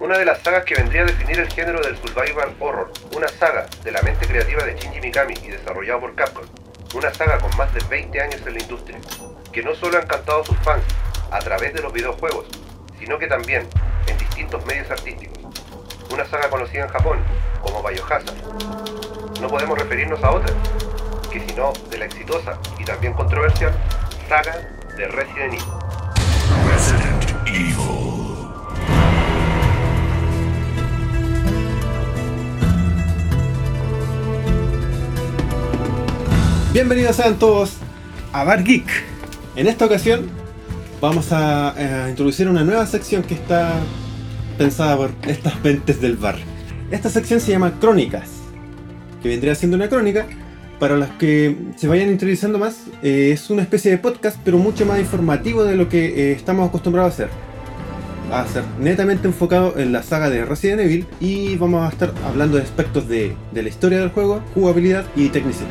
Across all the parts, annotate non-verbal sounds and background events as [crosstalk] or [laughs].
Una de las sagas que vendría a definir el género del survival horror, una saga de la mente creativa de Shinji Mikami y desarrollado por Capcom, una saga con más de 20 años en la industria, que no solo ha encantado a sus fans a través de los videojuegos, sino que también en distintos medios artísticos. Una saga conocida en Japón como Biohazard. No podemos referirnos a otra, que sino de la exitosa y también controversial saga de Resident Evil. Bienvenidos sean todos a Bar Geek. En esta ocasión vamos a, eh, introducir una nueva sección que está pensada por estas mentes del bar. Esta sección se llama Crónicas, que vendría siendo una crónica. Para los que se vayan introduciendo más, eh, es una especie de podcast, pero mucho más informativo de lo que eh, estamos acostumbrados a hacer. Va a ser netamente enfocado en la saga de Resident Evil y vamos a estar hablando de aspectos de, de la historia del juego, jugabilidad y tecnicidad.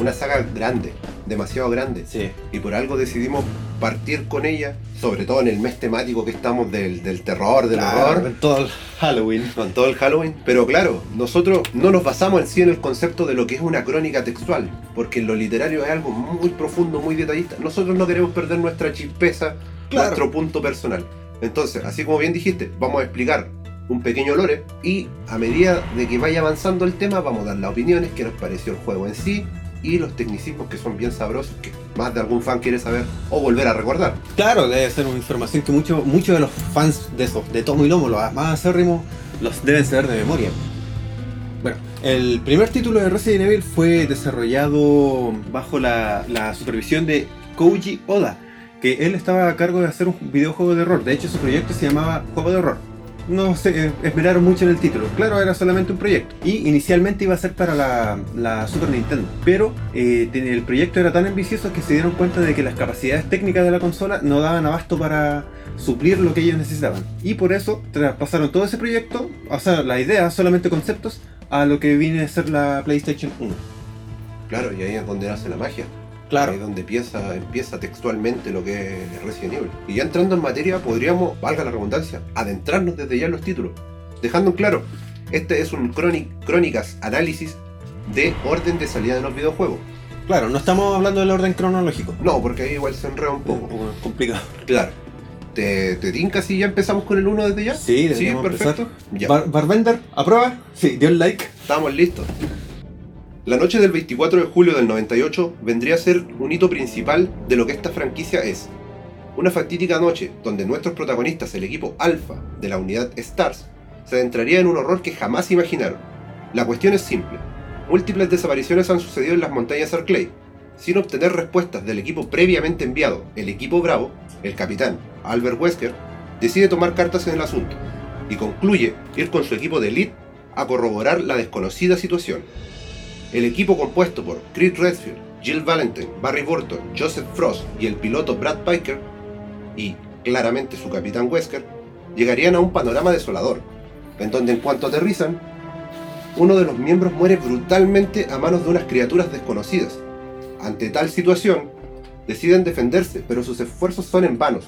Una saga grande, demasiado grande. Sí. Y por algo decidimos partir con ella, sobre todo en el mes temático que estamos del, del terror, del horror. con todo el Halloween. con todo el Halloween. Pero claro, nosotros no nos basamos en sí en el concepto de lo que es una crónica textual, porque lo literario es algo muy profundo, muy detallista. Nosotros no queremos perder nuestra chispeza, Claro. nuestro punto personal. Entonces, así como bien dijiste, vamos a explicar un pequeño lore y a medida de que vaya avanzando el tema vamos a dar las opiniones, qué nos pareció el juego en sí y los tecnicismos que son bien sabrosos, que más de algún fan quiere saber o volver a recordar. Claro, debe ser una información que muchos muchos de los fans de esos, de Tomo y Lomo, los más acérrimos, los deben saber de memoria. Bueno, el primer título de Resident Evil fue desarrollado bajo la, la supervisión de Koji Oda, que él estaba a cargo de hacer un videojuego de horror. De hecho, su proyecto se llamaba Juego de Horror. No se eh, esmeraron mucho en el título. Claro, era solamente un proyecto. Y inicialmente iba a ser para la, Super Nintendo. Pero eh, el proyecto era tan ambicioso que se dieron cuenta de que las capacidades técnicas de la consola no daban abasto para suplir lo que ellos necesitaban. Y por eso traspasaron todo ese proyecto, o sea, la idea, solamente conceptos, a lo que viene a ser la PlayStation 1. Claro, y ahí es donde nace la magia. Claro. Ahí es donde empieza, empieza textualmente lo que es Resident Evil. Y ya entrando en materia, podríamos, valga la redundancia, adentrarnos desde ya en los títulos. Dejando en claro, este es un cróni- crónicas análisis de orden de salida de los videojuegos. Claro, no estamos hablando del orden cronológico. No, porque ahí igual se enreda un Un poco. complicado. Claro. ¿Te, te tinca si ya empezamos con el 1 desde ya? Sí, sí, deberíamos perfecto. Bar- Barbender, ¿aprueba? Sí, dio el like. Estamos listos. La noche del 24 de julio del 98 vendría a ser un hito principal de lo que esta franquicia es. Una fatídica noche donde nuestros protagonistas, el equipo Alpha de la unidad STARS, se adentraría en un horror que jamás imaginaron. La cuestión es simple. Múltiples desapariciones han sucedido en las montañas Arclay. Sin obtener respuestas del equipo previamente enviado, el equipo Bravo, el capitán Albert Wesker, decide tomar cartas en el asunto y concluye ir con su equipo de elite a corroborar la desconocida situación. El equipo compuesto por Creed Redfield, Jill Valentine, Barry Burton, Joseph Frost y el piloto Brad Piker, y claramente su capitán Wesker, llegarían a un panorama desolador, en donde en cuanto aterrizan, uno de los miembros muere brutalmente a manos de unas criaturas desconocidas. Ante tal situación, deciden defenderse, pero sus esfuerzos son en vanos,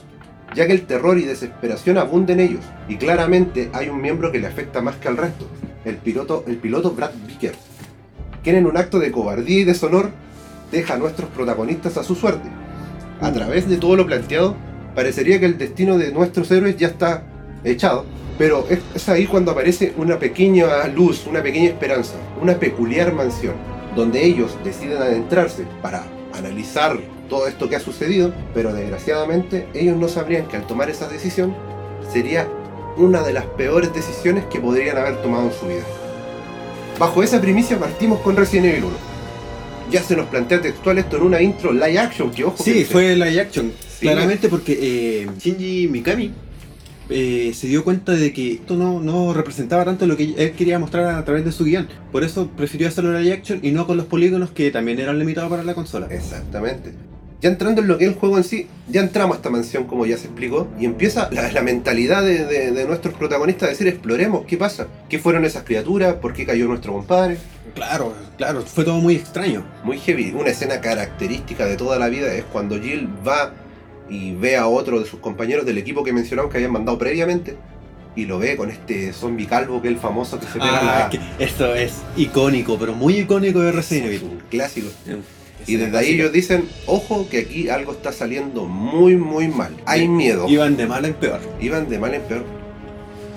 ya que el terror y desesperación abunden en ellos, y claramente hay un miembro que le afecta más que al resto, el piloto, el piloto Brad Vickers, quien en un acto de cobardía y deshonor deja a nuestros protagonistas a su suerte. A través de todo lo planteado, parecería que el destino de nuestros héroes ya está echado, pero es, es ahí cuando aparece una pequeña luz, una pequeña esperanza, una peculiar mansión, donde ellos deciden adentrarse para analizar todo esto que ha sucedido, pero desgraciadamente ellos no sabrían que al tomar esa decisión sería una de las peores decisiones que podrían haber tomado en su vida. Bajo esa primicia partimos con Resident Evil 1. Ya se nos plantea textual esto en una intro live action, que ojo Sí, que fue live action. Sí. Claramente porque eh, Shinji Mikami eh, se dio cuenta de que esto no, no representaba tanto lo que él quería mostrar a través de su guion. Por eso prefirió hacerlo live action y no con los polígonos que también eran limitados para la consola. Exactamente. Ya entrando en lo que es el juego en sí, ya entramos a esta mansión como ya se explicó, y empieza la, la mentalidad de, de- de nuestros protagonistas a decir, exploremos, ¿qué pasa? ¿Qué fueron esas criaturas? ¿Por qué cayó nuestro compadre? Claro, claro, fue todo muy extraño. Muy heavy. Una escena característica de toda la vida es cuando Jill va y ve a otro de sus compañeros del equipo que mencionamos que habían mandado previamente, y lo ve con este zombie calvo que es el famoso que se pega Ah, la... esto es icónico, pero muy icónico de Resident es Evil. un clásico. Y desde ahí ellos dicen, ojo que aquí algo está saliendo muy muy mal. Hay miedo. Iban de mal en peor. Iban de mal en peor.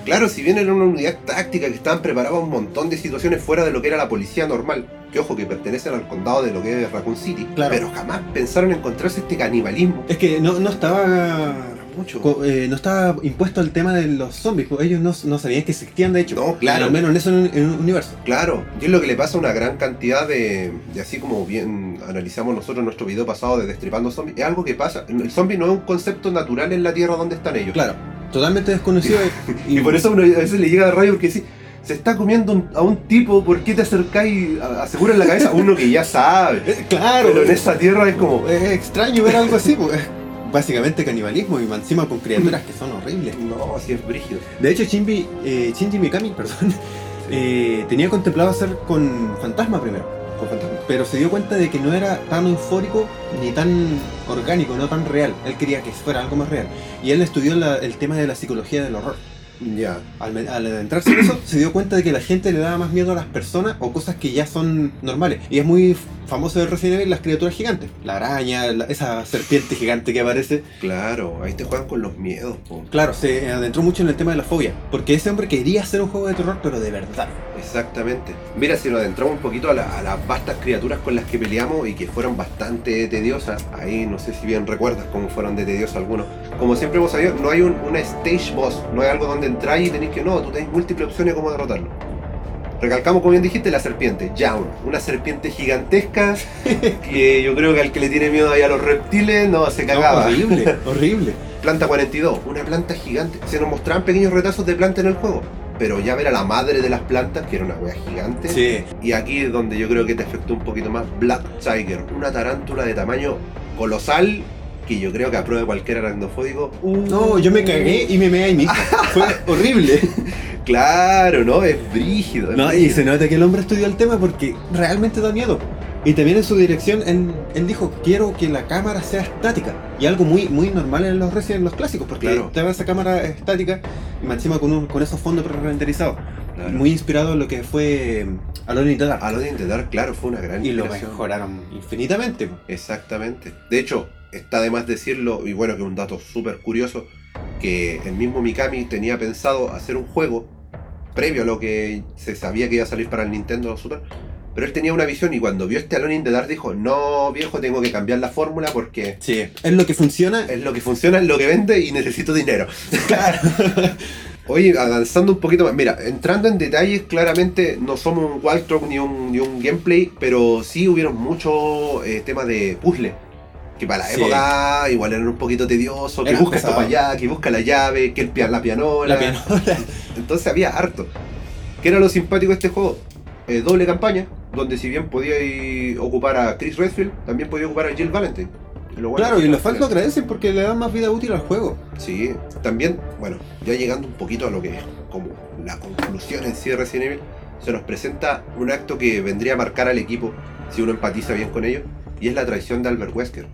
Claro, si bien era una unidad táctica que estaban preparados un montón de situaciones fuera de lo que era la policía normal, que ojo que pertenecen al condado de lo que es Raccoon City, Claro. pero jamás pensaron encontrarse este canibalismo. Es que no, no estaba. Mucho. eh, no estaba impuesto el tema de los zombies, pues ellos no, no sabían que existían de hecho. No, claro. Al menos en eso en, en un universo. Claro, y es lo que le pasa a una gran cantidad de, de así como bien analizamos nosotros en nuestro video pasado de Destripando Zombies, es algo que pasa. El zombie no es un concepto natural en la Tierra donde están ellos. Claro, totalmente desconocido. [laughs] Y por eso uno a veces le llega a radio porque dice, se está comiendo un- a un tipo, ¿por qué te acercáis, a- aseguras la cabeza? Uno que ya sabe. [laughs] Eh, claro, Pero en esa tierra es como, es extraño ver algo así, pues. Básicamente canibalismo y encima con criaturas que son horribles. no, así es brígido. De hecho, Shinji, eh, Shinji Mikami, [laughs] perdón, eh, tenía contemplado hacer con fantasma primero. Con fantasma. pero se dio cuenta de que no era tan eufórico ni tan orgánico, no tan real. Él quería que fuera algo más real. Y él estudió la- el tema de la psicología del horror. Ya. Al, al adentrarse en eso, se dio cuenta de que la gente le daba más miedo a las personas o cosas que ya son normales. Y es muy famoso de Resident Evil las criaturas gigantes. La araña, la- esa serpiente gigante que aparece. Claro, ahí te juegan con los miedos, po. Claro, se adentró mucho en el tema de la fobia. Porque ese hombre quería hacer un juego de terror, pero de verdad. Exactamente. Mira, si nos adentramos un poquito a, la- a las vastas criaturas con las que peleamos y que fueron bastante tediosas, ahí no sé si bien recuerdas cómo fueron de tediosas algunos. Como siempre hemos sabido, no hay un, una stage boss, no hay algo donde entráis y tenéis que, no, tú tenés múltiples opciones como derrotarlo. Recalcamos, como bien dijiste, la serpiente, Jaun, una serpiente gigantesca [laughs] que yo creo que al que le tiene miedo ahí a los reptiles, no, se No, cagaba. horrible, [laughs] horrible. Planta 42, una planta gigante. Se nos mostraban pequeños retazos de planta en el juego. Pero ya ver a la madre de las plantas, que era una wea gigante. Sí. Y aquí es donde yo creo que te afectó un poquito más Black Tiger, una tarántula de tamaño colosal que yo creo que apruebe cualquier aracnofóbico. No, yo me cagué y me meé ahí mismo. Fue [laughs] horrible. Claro, ¿no? Es brígido. es No, y se nota que el hombre estudió el tema porque realmente da miedo. Y también en su dirección, él, él dijo, quiero que la cámara sea estática. Y algo muy, muy normal en los Resident, en los clásicos, porque Claro. te va esa cámara estática y encima con, un- con esos fondos pre-renderizados. Claro. Muy inspirado en lo que fue mm, Alone in the Dark. Alone in the Dark, claro, fue una gran y lo mejoraron infinitamente. Exactamente. De hecho, está de más decirlo, y bueno, que un dato súper curioso, que el mismo Mikami tenía pensado hacer un juego previo a lo que se sabía que iba a salir para el Nintendo Super, pero él tenía una visión y cuando vio este Alone in the Dark dijo, no viejo, tengo que cambiar la fórmula porque Sí. Es lo que funciona. es lo que funciona, es lo que vende y necesito dinero. [laughs] Claro. [laughs] Oye, avanzando un poquito más, mira, entrando en detalles, claramente no somos un walkthrough ni un, ni un gameplay, pero sí hubieron muchos eh, temas de puzzle. Que para la Sí. época igual eran un poquito tediosos, que Era busca esto para allá, que busca la llave, que el pia- la pianola. La pianola. [laughs] Entonces había harto. ¿Qué era lo simpático de este juego? Eh, doble campaña, donde si bien podía ocupar a Chris Redfield, también podía ocupar a Jill Valentine. Lo bueno Claro, y los fans lo agradecen porque le dan más vida útil al juego. Sí, también, bueno, ya llegando un poquito a lo que es como la conclusión en sí de Resident Evil, se nos presenta un acto que vendría a marcar al equipo si uno empatiza bien con ellos, y es la traición de Albert Wesker.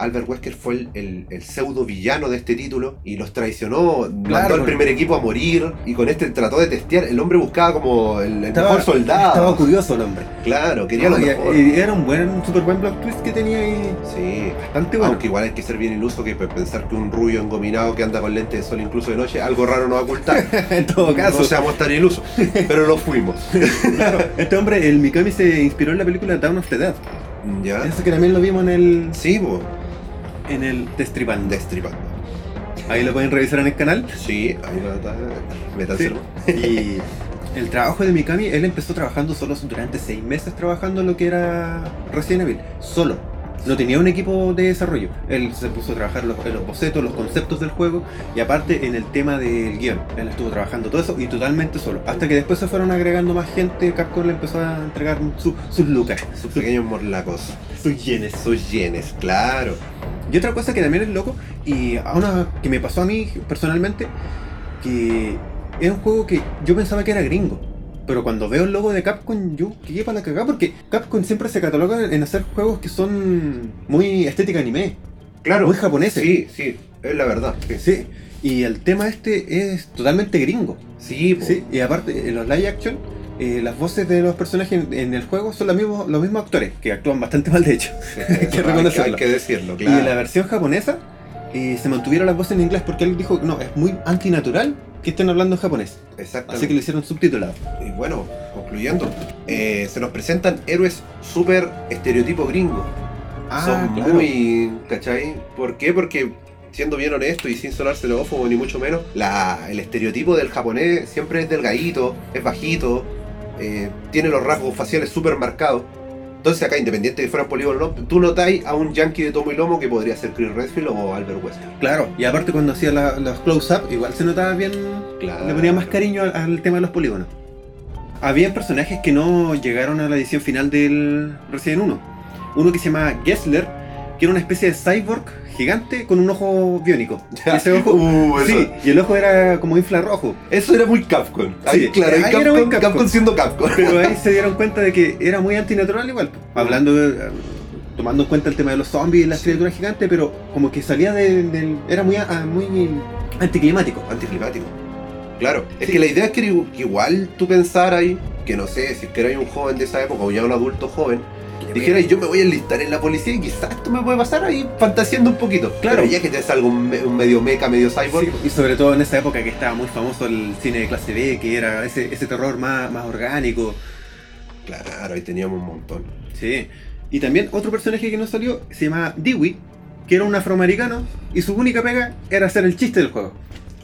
Albert Wesker fue el, el- el pseudo villano de este título y los traicionó, mandó al primer equipo a morir y con este trató de testear. El hombre buscaba como el, el Estaba- mejor soldado. Estaba curioso el hombre. Claro, quería No, lo mejor. y era un buen, un super buen block twist que tenía ahí. Sí, Bastante bueno. Aunque igual hay que ser bien iluso que pensar que un rubio engominado que anda con lentes de sol incluso de noche, algo raro nos va a ocultar. [laughs] en todo caso. No seamos tan ilusos, pero lo fuimos. [laughs] Claro, este hombre, el Mikami se inspiró en la película Down of the Dead. ¿Ya? Eso que también lo vimos en el, Sí, pues, en el Destripando. destripando. Ahí lo pueden revisar en el canal. Sí, ahí lo está. Metal Sí. [laughs] Y el trabajo de Mikami, él empezó trabajando solo durante seis meses trabajando en lo que era Resident Evil. Solo. No tenía un equipo de desarrollo. Él se puso a trabajar los- en los bocetos, los conceptos del juego y aparte en el tema del guion. Él estuvo trabajando todo eso y totalmente solo. Hasta que después se fueron agregando más gente, Capcom le empezó a entregar su- sus lucas, Sus pequeños morlacos. sus yenes. Sus yenes, claro. Y otra cosa que también es loco, y a una que me pasó a mí personalmente, que es un juego que yo pensaba que era gringo. Pero cuando veo el logo de Capcom, yo quedé para la cagada porque Capcom siempre se cataloga en hacer juegos que son muy estética anime, Claro. muy japoneses. Sí, sí, es la verdad. sí. Sí. Y el tema este es totalmente gringo. Sí, po. Sí, y aparte, en los live action, eh, las voces de los personajes en, el juego son los mismos, los mismos actores, que actúan bastante mal de hecho. Sí, [laughs] Hay que reconocerlo. Hay que decirlo, Y en la claro. versión japonesa eh, se mantuvieron las voces en inglés porque él dijo, no, es muy antinatural que estén hablando en japonés. Exactamente. Así que lo hicieron subtitulado. Y bueno, concluyendo, eh, se nos presentan héroes súper estereotipo gringo. Son claro. muy. ¿cachai? ¿Por qué? Porque, siendo bien honesto y sin sonar xenófobo ni mucho menos, la, el estereotipo del japonés siempre es delgadito, es bajito, eh, tiene los rasgos faciales súper marcados. Entonces acá, independiente de que fueran polígono o no, tú notáis a un yankee de tomo y lomo que podría ser Chris Redfield o Albert Wesker. Claro, y aparte cuando hacía la- los close-up, igual se notaba bien, Claro. le ponía más cariño al, al tema de los polígonos. Había personajes que no llegaron a la edición final del Resident 1. Uno que se llama Gessler, que era una especie de cyborg gigante con un ojo biónico. [laughs] Ese ojo, Uh, sí, y el ojo era como infrarrojo. eso era muy Capcom. Ahí, Sí, claro, ahí Capcom, era muy Capcom. Capcom siendo Capcom. Pero ahí [laughs] se dieron cuenta de que era muy antinatural igual. Hablando, de- tomando en cuenta el tema de los zombies y las criaturas gigantes, pero como que salía de- del... Era muy, ah, muy anticlimático. anticlimático. Claro, es Sí. que la idea es que, que igual tú pensaras ahí, que no sé, si es que eras un joven de esa época o ya un adulto joven, dijeras yo me voy a enlistar en la policía y quizás esto me puede pasar ahí fantaseando un poquito. Claro. Pero ya que te salga un, me- medio mecha, medio cyborg, Sí, y sobre todo en esa época que estaba muy famoso el cine de clase B, que era ese, ese terror más, más orgánico. claro, ahí teníamos un montón. Sí. Y también otro personaje que no salió se llama Dewey, que era un afroamericano y su única pega era hacer el chiste del juego.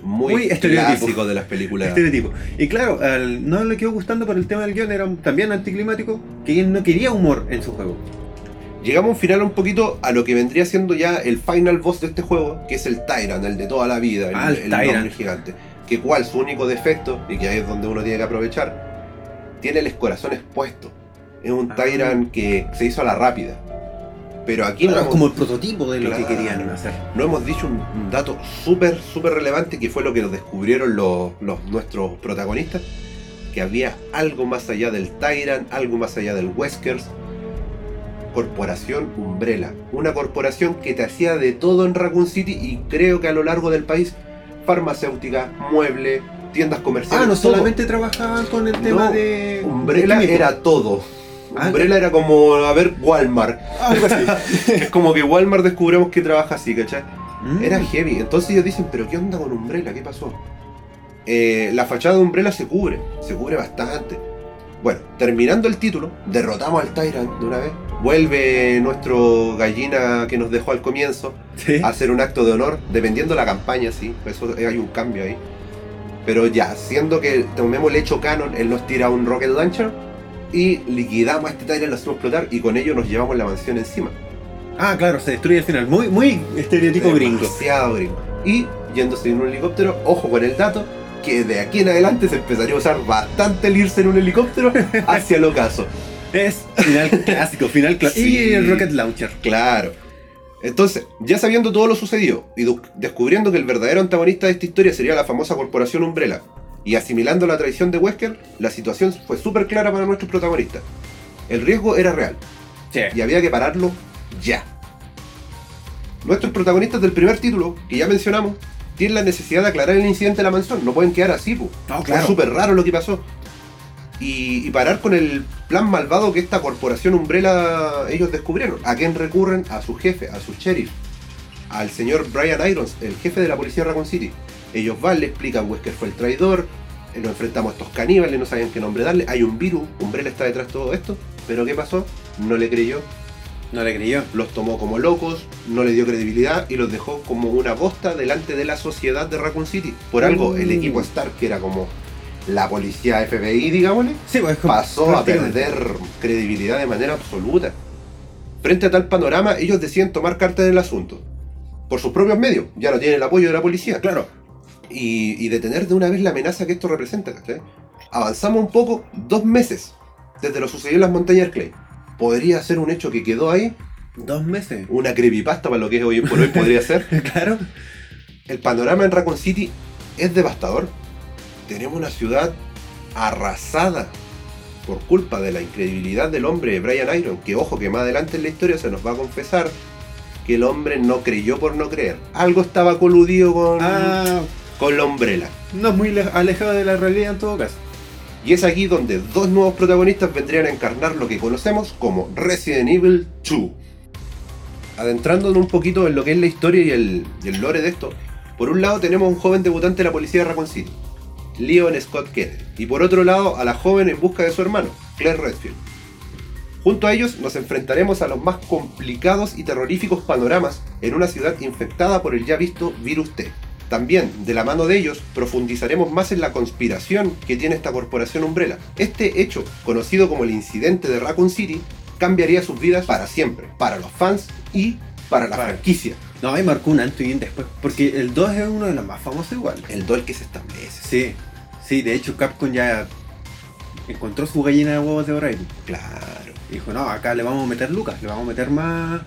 Muy, Muy estereotipo. clásico de las películas. Estereotipo. Y claro, al- no le quedó gustando por el tema del guion, era un- también anticlimático, que él no quería humor en su juego. Llegamos al final un poquito a lo que vendría siendo ya el final boss de este juego, que es el Tyrant, el de toda la vida, el, Ah, el el Tyrant. gigante. Que cual su único defecto, y que ahí es donde uno tiene que aprovechar, tiene el corazón expuesto. Es un Ah. Tyrant que se hizo a la rápida. Pero aquí no, Claro, es hemos, como el prototipo de lo Claro. que querían hacer. no hemos dicho un, dato súper, súper relevante que fue lo que nos descubrieron los, los- nuestros protagonistas. Que había algo más allá del Tyrant, algo más allá del Weskers. Corporación Umbrella. Una corporación que te hacía de todo en Raccoon City y creo que a lo largo del país, farmacéutica, mueble, tiendas comerciales. Ah, no todo. solamente trabajaban con el tema No, de. Umbrella era todo. Ah, Umbrella era como, a ver, Walmart. Algo así. [laughs] Es como que Walmart descubrimos que trabaja así, ¿cachai? Mm. Era heavy. Entonces ellos dicen, pero ¿qué onda con Umbrella? ¿Qué pasó? Eh, la fachada de Umbrella se cubre, se cubre bastante. Bueno, terminando el título, derrotamos al Tyrant de una vez. Vuelve nuestro gallina que nos dejó al comienzo Sí. a hacer un acto de honor, dependiendo la campaña, sí. Eso eh, hay un cambio ahí. Pero ya, siendo que tomemos el hecho canon, él nos tira un rocket launcher y liquidamos a este Tyrant, lo hacemos explotar y con ello nos llevamos la mansión encima. Ah, claro, se destruye al final. Muy, muy estereotipo gringo. Demasiado gringo. Y yéndose en un helicóptero, ojo con el dato, que de aquí en adelante se empezaría a usar bastante el irse en un helicóptero [laughs] hacia el ocaso. Es final [laughs] clásico, final clásico. Sí. Y el Rocket Launcher. Claro. Entonces, ya sabiendo todo lo sucedido y descubriendo que el verdadero antagonista de esta historia sería la famosa corporación Umbrella, y asimilando la traición de Wesker, la situación fue súper clara para nuestros protagonistas. El riesgo era real Sí. y había que pararlo ya. Nuestros protagonistas del primer título, que ya mencionamos, tienen la necesidad de aclarar el incidente de la mansión. No pueden quedar así, po. No, claro. súper raro lo que pasó. Y, y parar con el plan malvado que esta corporación Umbrella ellos descubrieron. ¿A quién recurren? A su jefe, a su sheriff, al señor Brian Irons, el jefe de la policía de Raccoon City. Ellos van, le explican Wesker fue el traidor, eh, nos enfrentamos a estos caníbales, no sabían qué nombre darle, hay un virus, Umbrella está detrás de todo esto, pero ¿qué pasó? No le creyó, No le creyó. los tomó como locos, no le dio credibilidad y los dejó como una bosta delante de la sociedad de Raccoon City. Por algo, el Mm. equipo Stark, que era como la policía FBI, digámosle, Sí, pues pasó a perder credibilidad de manera absoluta. Frente a tal panorama, ellos deciden tomar carta en el asunto. Por sus propios medios, ya no tienen el apoyo de la policía. Claro. Y, y detener de una vez la amenaza que esto representa. ¿cachai? Avanzamos un poco, dos meses, desde lo sucedido en las montañas Clay. Podría ser un hecho que quedó ahí, Dos meses. una creepypasta para lo que es hoy por hoy podría ser. [laughs] claro. El panorama en Raccoon City es devastador. Tenemos una ciudad arrasada por culpa de la incredibilidad del hombre Brian Iron, que ojo que más adelante en la historia se nos va a confesar que el hombre no creyó por no creer. Algo estaba coludido con, Ah, con la Umbrella. no es muy le- alejado de la realidad en todo caso. Y es aquí donde dos nuevos protagonistas vendrían a encarnar lo que conocemos como Resident Evil 2. Adentrándonos un poquito en lo que es la historia y el, y el lore de esto, por un lado tenemos a un joven debutante de la policía de Raccoon City, Leon Scott Kennedy, y por otro lado a la joven en busca de su hermano, Claire Redfield. Junto a ellos nos enfrentaremos a los más complicados y terroríficos panoramas en una ciudad infectada por el ya visto virus T. También, de la mano de ellos, profundizaremos más en la conspiración que tiene esta corporación Umbrella. Este hecho, conocido como el incidente de Raccoon City, cambiaría sus vidas para siempre, para los fans y para la franquicia. No, ahí marcó un antes y un después. Porque el 2 es uno de los más famosos igual. El duel que se establece. Sí, sí, de hecho Capcom ya encontró su gallina de huevos de O'Reilly. Claro. Dijo, no, acá le vamos a meter lucas, le vamos a meter más,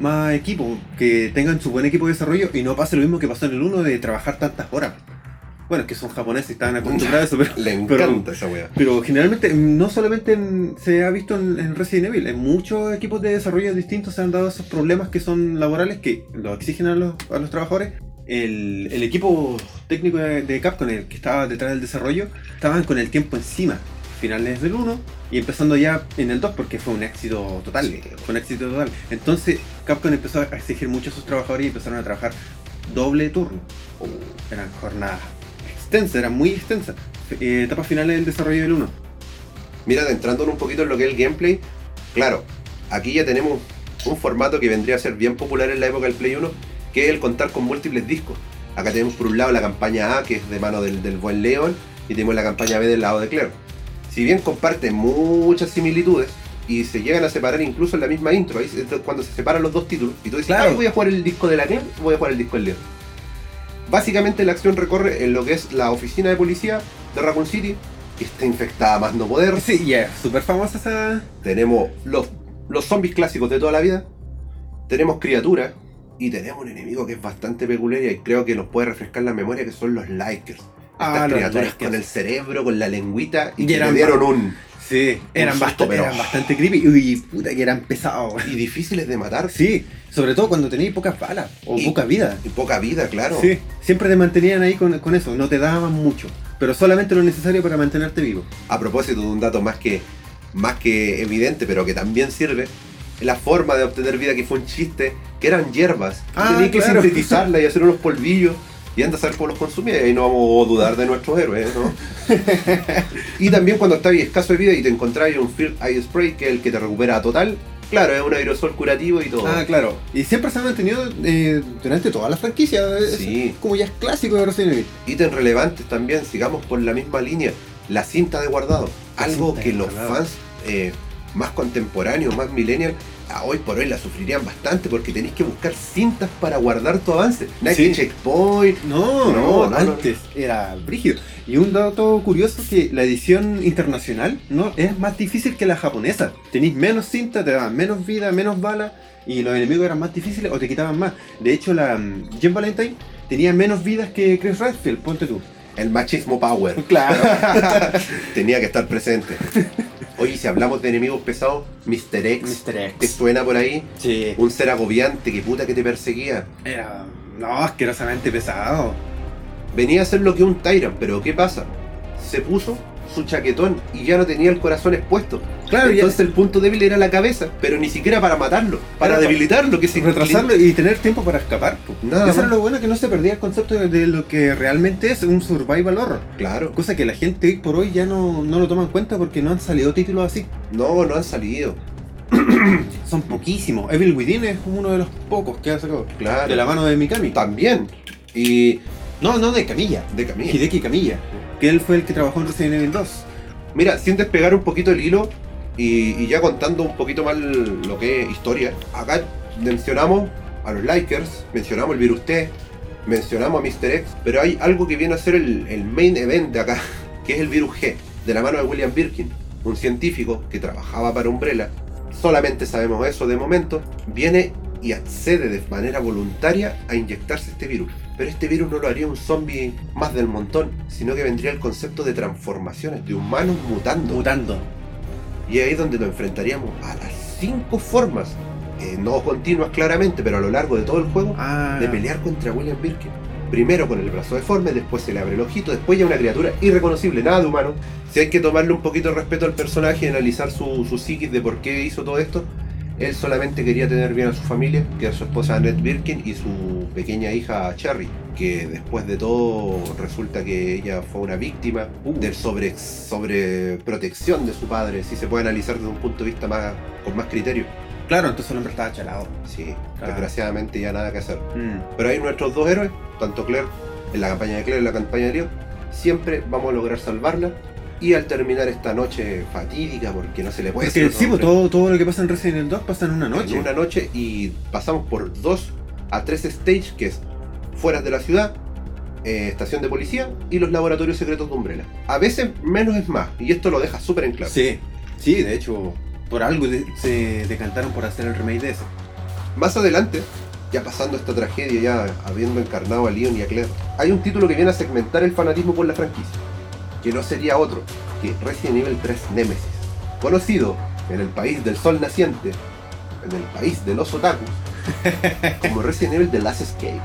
más equipo, que tengan su buen equipo de desarrollo y no pase lo mismo que pasó en el 1 de trabajar tantas horas. Bueno, es que son japoneses y estaban acostumbrados a eso, pero, [laughs] Le pero- encanta esa wea. pero generalmente no solamente en- se ha visto en, en Resident Evil, en muchos equipos de desarrollo distintos se han dado esos problemas que son laborales que lo exigen a los, a los trabajadores. El, el equipo técnico de, de Capcom, el que estaba detrás del desarrollo, estaban con el tiempo encima. Finales del 1 y empezando ya en el 2 porque fue un éxito total. Sí. Fue un éxito total. Entonces Capcom empezó a exigir mucho a sus trabajadores y empezaron a trabajar doble turno. Eran jornadas extensas, eran muy extensas. Eh, etapas finales del desarrollo del 1. Mira, adentrándonos un poquito en lo que es el gameplay, claro, aquí ya tenemos un formato que vendría a ser bien popular en la época del Play 1, que es el contar con múltiples discos. Acá tenemos por un lado la campaña A, que es de mano del, del buen Leon, y tenemos la campaña B del lado de Claire. Si bien comparten muchas similitudes, y se llegan a separar incluso en la misma intro, ahí cuando se separan los dos títulos, y tú dices, Claro. "Ah, voy a jugar el disco de la Claire, voy a jugar el disco del Leon. Básicamente la acción recorre en lo que es la oficina de policía de Raccoon City, que está infectada a más no poder, Sí, ya, es súper famosa esa. tenemos los, los zombies clásicos de toda la vida. Tenemos criaturas. Y tenemos un enemigo que es bastante peculiar y creo que nos puede refrescar la memoria, que son los Likers. Ah, Estas los criaturas con el cerebro, con la lengüita y, Y eran le dieron un... Sí, eran, susto, bastante, pero- eran bastante creepy. Uy, puta que eran pesados. Y difíciles de matar. Sí, sobre todo cuando tenías pocas balas o Y- poca vida. Y poca vida, claro. Sí, siempre te mantenían ahí con, con eso, no te daban mucho, pero solamente lo necesario para mantenerte vivo. A propósito de un dato más que, más que evidente, pero que también sirve, la forma de obtener vida que fue un chiste, que eran hierbas. Ah, Tenías que sintetizarla y hacer unos polvillos. Y anda a saber cómo los consumía y ahí no vamos a dudar de nuestros héroes, ¿no? [laughs] y también cuando estás escaso de vida y te encontrás un Field Eye Spray, que es el que te recupera a total, claro, es un aerosol curativo y todo. Ah, claro. Y siempre se han mantenido eh, durante toda la franquicia. es Sí. Como ya es clásico de Resident Evil. Ítems relevantes también, sigamos por la misma línea. La cinta de guardado. La Algo que los guardado. fans eh, más contemporáneos, más millennial, a hoy por hoy la sufrirían bastante porque tenéis que buscar cintas para guardar tu avance. Sí. Checkpoint. No, No, no, no, antes era brígido. Y un dato curioso que la edición internacional no es más difícil que la japonesa. Tenéis menos cinta, te daban menos vida, menos balas y los enemigos eran más difíciles o te quitaban más. De hecho, la mm, Jen Valentine tenía menos vidas que Chris Redfield, ponte tú. El machismo power. [laughs] Claro. [laughs] Tenía que estar presente. Oye, si hablamos de enemigos pesados, Mr. X, Mr. ¿te suena por ahí? Sí. Un ser agobiante que puta que te perseguía. Era, no, asquerosamente pesado. Venía a ser lo que un Tyrant, pero ¿qué pasa? Se puso su chaquetón y ya no tenía el corazón expuesto. Claro, ya- Entonces el punto débil era la cabeza, pero ni siquiera para matarlo, para debilitarlo, que se retrasarlo y tener tiempo para escapar. Nada Eso era lo bueno que no se perdía el concepto de, de lo que realmente es un survival horror. Claro. Cosa que la gente hoy por hoy ya no, no lo toma en cuenta porque no han salido títulos así. No, no han salido. [clears throat] Son poquísimos. Evil Within es uno de los pocos que ha sacado. Claro. De la mano de Mikami. También. Y No, no, de Camilla. de camino. Hideki Camilla. Que él fue el que trabajó en Resident Evil 2. Mira, sin despegar un poquito el hilo y, y ya contando un poquito más lo que es historia, acá mencionamos a los Likers, mencionamos el Virus T, mencionamos a Mr. X, pero hay algo que viene a ser el, el main event de acá, [laughs] que es el Virus G, de la mano de William Birkin, un científico que trabajaba para Umbrella. Solamente sabemos eso de momento, viene y accede de manera voluntaria a inyectarse este virus. Pero este virus no lo haría un zombie más del montón, sino que vendría el concepto de transformaciones, de humanos mutando. Mutando. Y ahí es donde nos enfrentaríamos a las cinco formas eh, no continuas claramente, pero a lo largo de todo el juego, Ah, de pelear contra William Birkin. Primero con el brazo deforme, después se le abre el ojito, después ya una criatura irreconocible, nada de humano. Si hay que tomarle un poquito de respeto al personaje y analizar su, su psiquis de por qué hizo todo esto, él solamente quería tener bien a su familia, que a su esposa Annette Birkin y su pequeña hija Cherry, que después de todo resulta que ella fue una víctima Uh. del sobre, sobreprotección de su padre, si se puede analizar desde un punto de vista más, con más criterio. Claro, entonces el hombre estaba chalado. Sí, desgraciadamente ya nada que hacer. Mm. Pero hay nuestros dos héroes, tanto Claire en la campaña de Claire y en la campaña de Leon, siempre vamos a lograr salvarla. Y al terminar esta noche fatídica, porque no se le puede Porque decir sí, pues, todo, todo lo que pasa en Resident Evil 2 pasa en una noche. en una noche y pasamos por dos a tres stages, que es fuera de la ciudad, eh, estación de policía y los laboratorios secretos de Umbrella. A veces menos es más, y esto lo deja súper en claro. Sí, sí, de hecho, por algo de- se decantaron por hacer el remake de ese. Más adelante, ya pasando esta tragedia, ya habiendo encarnado a Leon y a Claire, hay un título que viene a segmentar el fanatismo por la franquicia, que no sería otro que Resident Evil 3 Nemesis, conocido en el país del sol naciente, en el país de los otakus, [laughs] como Resident Evil The Last Escape.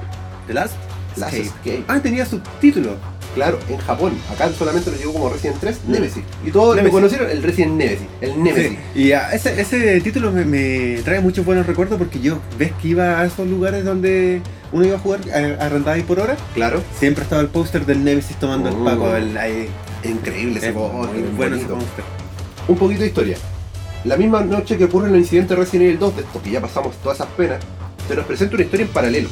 The Last Last Escape. Escape. Ah, tenía subtítulo. Claro, en Japón, acá solamente lo llegó como Resident 3 Nemesis. Y todos Nemesis. lo conocieron el Resident Nemesis, el Nemesis. Sí, y ah, ese, ese título me, me trae muchos buenos recuerdos porque yo, ves que iba a esos lugares donde uno iba a jugar a, a rentar ahí por hora, Claro, siempre estaba el póster del Nemesis tomando el Paco. El, ahí, increíble ese es bueno póster. Un poquito de historia. La misma noche que ocurre el incidente de Resident Evil 2, de esto que ya pasamos todas esas penas, se nos presenta una historia en paralelo,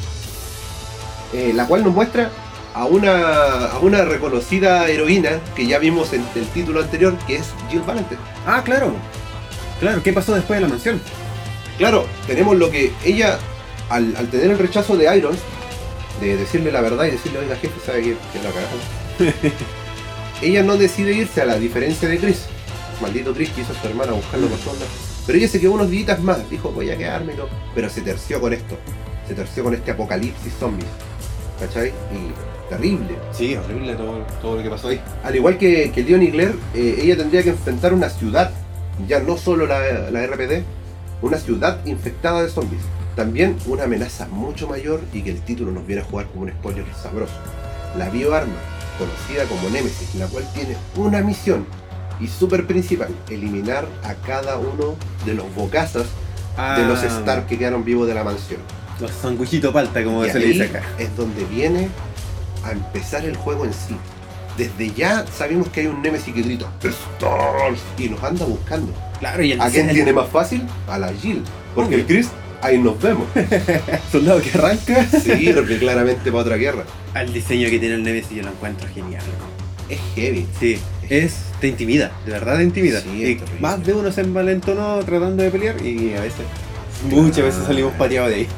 eh, la cual nos muestra a una, a una reconocida heroína que ya vimos en el título anterior, que es Jill Valentine. Ah, claro. Claro, ¿qué pasó después de la mansión? Claro, tenemos lo que ella, al, al tener el rechazo de Irons, de decirle la verdad y decirle, oiga jefe, sabe que, que la cagamos. [laughs] ella no decide irse a la diferencia de Chris. Maldito Chris que hizo a su hermana buscarlo por todas. Pero ella se quedó unos días más, dijo voy a quedarme, no. pero se terció con esto. Se terció con este apocalipsis zombies. ¿Cachai? Y terrible. Sí, horrible todo, todo lo que pasó ahí. Al igual que, que Leon y Claire, eh, ella tendría que enfrentar una ciudad, ya no solo la, la RPD, una ciudad infectada de zombies. También una amenaza mucho mayor y que el título nos viene a jugar como un spoiler sabroso. La bioarma, conocida como Nemesis, la cual tiene una misión y súper principal, eliminar a cada uno de los bocazas de los Ah, Stark que quedaron vivos de la mansión. Los sanguichitos palta, como Y se le dice acá. es donde viene a empezar el juego en sí. Desde ya sabemos que hay un Nemesis que grita Stars y nos anda buscando. Claro, y el ¿A quién el tiene más fácil? A la Jill. Porque el Chris, ahí nos vemos. [laughs] soldado que arranca. Sí, porque claramente para otra guerra. Al diseño que tiene el Nemesis yo lo encuentro genial. Es heavy. Sí, es, te intimida, de verdad te intimida. Sí, y más de uno se envalentonó tratando de pelear y a veces, muchas veces salimos pateados de ahí.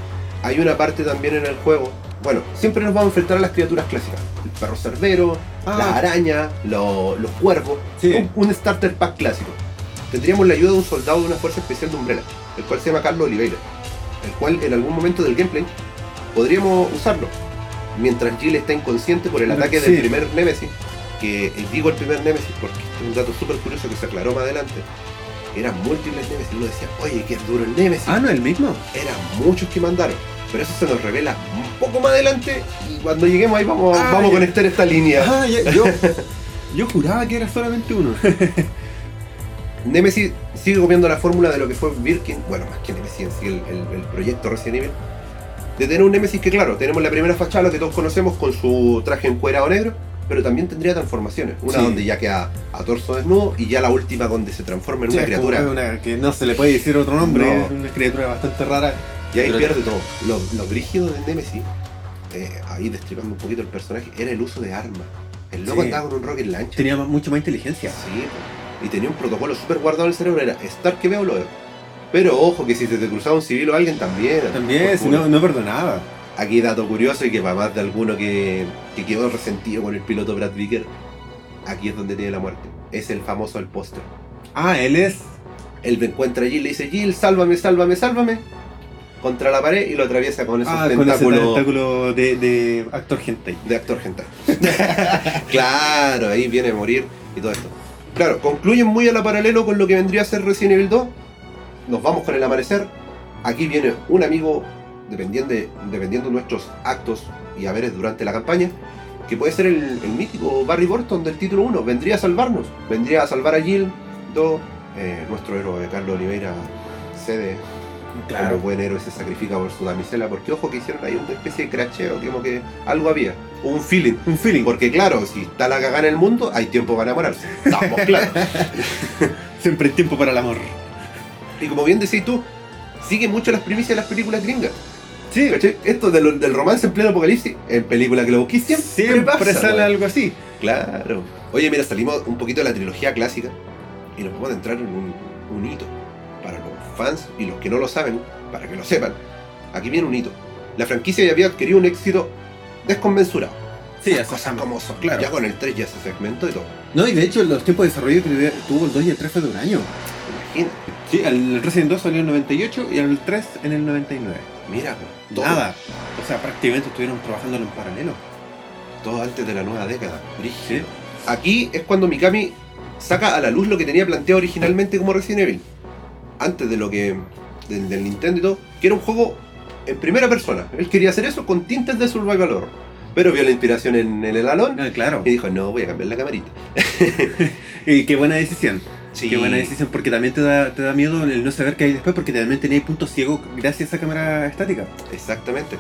Hay una parte también en el juego. Bueno, siempre nos vamos a enfrentar a las criaturas clásicas. El perro cerbero, Ah. la araña, lo- los cuervos. Sí. Un, un starter pack clásico. Tendríamos la ayuda de un soldado de una fuerza especial de Umbrella, el cual se llama Carlos Oliveira. El cual en algún momento del gameplay podríamos usarlo. Mientras Jill está inconsciente por el ataque del primer Nemesis. Que eh, digo el primer Nemesis porque es un dato súper curioso que se aclaró más adelante. Eran múltiples Nemesis. Uno decía, oye, qué duro el Nemesis. Ah, no, el mismo. Eran muchos que mandaron. Pero eso se nos revela un poco más adelante. Y cuando lleguemos ahí vamos, Ah, vamos a conectar esta línea. Ah, ya- yo, [laughs] yo juraba que era solamente uno. [laughs] Nemesis sigue copiando la fórmula de lo que fue Birkin, bueno, más que Nemesis en sí, el, el- el proyecto Resident Evil, de tener un Nemesis que, claro, tenemos la primera fachada, que todos conocemos, con su traje encuerado negro, pero también tendría transformaciones. Una Sí. donde ya queda a torso desnudo y ya la última donde se transforma en Sí, una criatura. una que no se le puede decir otro nombre, No. es una criatura bastante rara. Y ahí Pero- pierde todo. Lo, lo brígido de Nemesis, eh, ahí destripando un poquito el personaje, era el uso de armas. El loco Sí. andaba con un rocket launcher. Tenía mucho más inteligencia. Sí. Y tenía un protocolo súper guardado en el cerebro, era estar que veo lo veo. Pero ojo que si se te cruzaba un civil o alguien también. También, si no, no perdonaba. Aquí dato curioso y que para más de alguno que, que quedó resentido con el piloto Brad Vicker, aquí es donde tiene la muerte. Es el famoso el póster. Ah, él es. Él encuentra a Jill y le dice, Jill, sálvame, sálvame, sálvame. Contra la pared y lo atraviesa con esos Ah, con ese tentáculo de, de actor hentai. de actor hentai. [laughs] claro, ahí viene a morir y todo esto. Claro, concluyen muy a la paralelo con lo que vendría a ser Resident Evil 2. Nos vamos con el amanecer. Aquí viene un amigo, dependiendo de, dependiendo de nuestros actos y haberes durante la campaña, que puede ser el, mítico Barry Burton del título 1. Vendría a salvarnos, vendría a salvar a Jill. Do, eh, nuestro héroe Carlos Oliveira como buen héroe se sacrifica por su damisela, porque ojo que hicieron ahí una especie de cracheo, como que algo había, un feeling. Un feeling. Porque claro, si está la cagada en el mundo, hay tiempo para enamorarse. [laughs] Estamos claros. [laughs] Siempre hay tiempo para el amor. y como bien decís tú, sigue mucho las primicias de las películas gringas. Sí. Esto del romance en pleno apocalipsis, en película que lo busquís siempre, siempre pasa, sale algo así. Claro. Oye, mira, salimos un poquito de la trilogía clásica y nos vamos a entrar en un, un hito. Fans y los que no lo saben, para que lo sepan, aquí viene un hito. La franquicia ya había adquirido un éxito desconmensurado. Sí, cosas como son. Claro. Ya con el 3 ya se segmentó y todo. No, y de hecho los tiempos de desarrollo que tuvo el 2 y el 3 fue de un año. Imagínate. Sí, el Resident 2 salió en el 98 y el 3 en el 99. Mira, todo, Nada. O sea, prácticamente estuvieron trabajando en paralelo. todo antes de la nueva década. Sí. Aquí es cuando Mikami saca a la luz lo que tenía planteado originalmente como Resident Evil. Antes de lo que. del, del Nintendo y todo, que era un juego en primera persona. Él quería hacer eso con tintes de survival horror. Pero vio la inspiración en, en el Alone Ah, claro. y dijo, no, voy a cambiar la camarita. [laughs] Y qué buena decisión. Sí. Qué buena decisión porque también te da, te da miedo el no saber qué hay después porque también tenéis puntos ciegos gracias a esa cámara estática. Exactamente.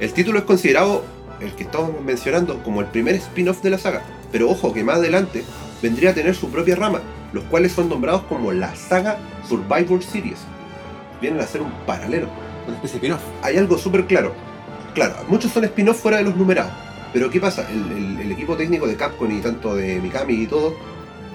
El título es considerado, el que estamos mencionando, como el primer spin-off de la saga. Pero ojo que más adelante vendría a tener su propia rama, los cuales son nombrados como la saga Survivor Series. Vienen a ser un paralelo. Una especie de spin-off. Hay algo súper claro. Claro, muchos son spin-off fuera de los numerados. Pero ¿qué pasa? El, el- el equipo técnico de Capcom y tanto de Mikami y todo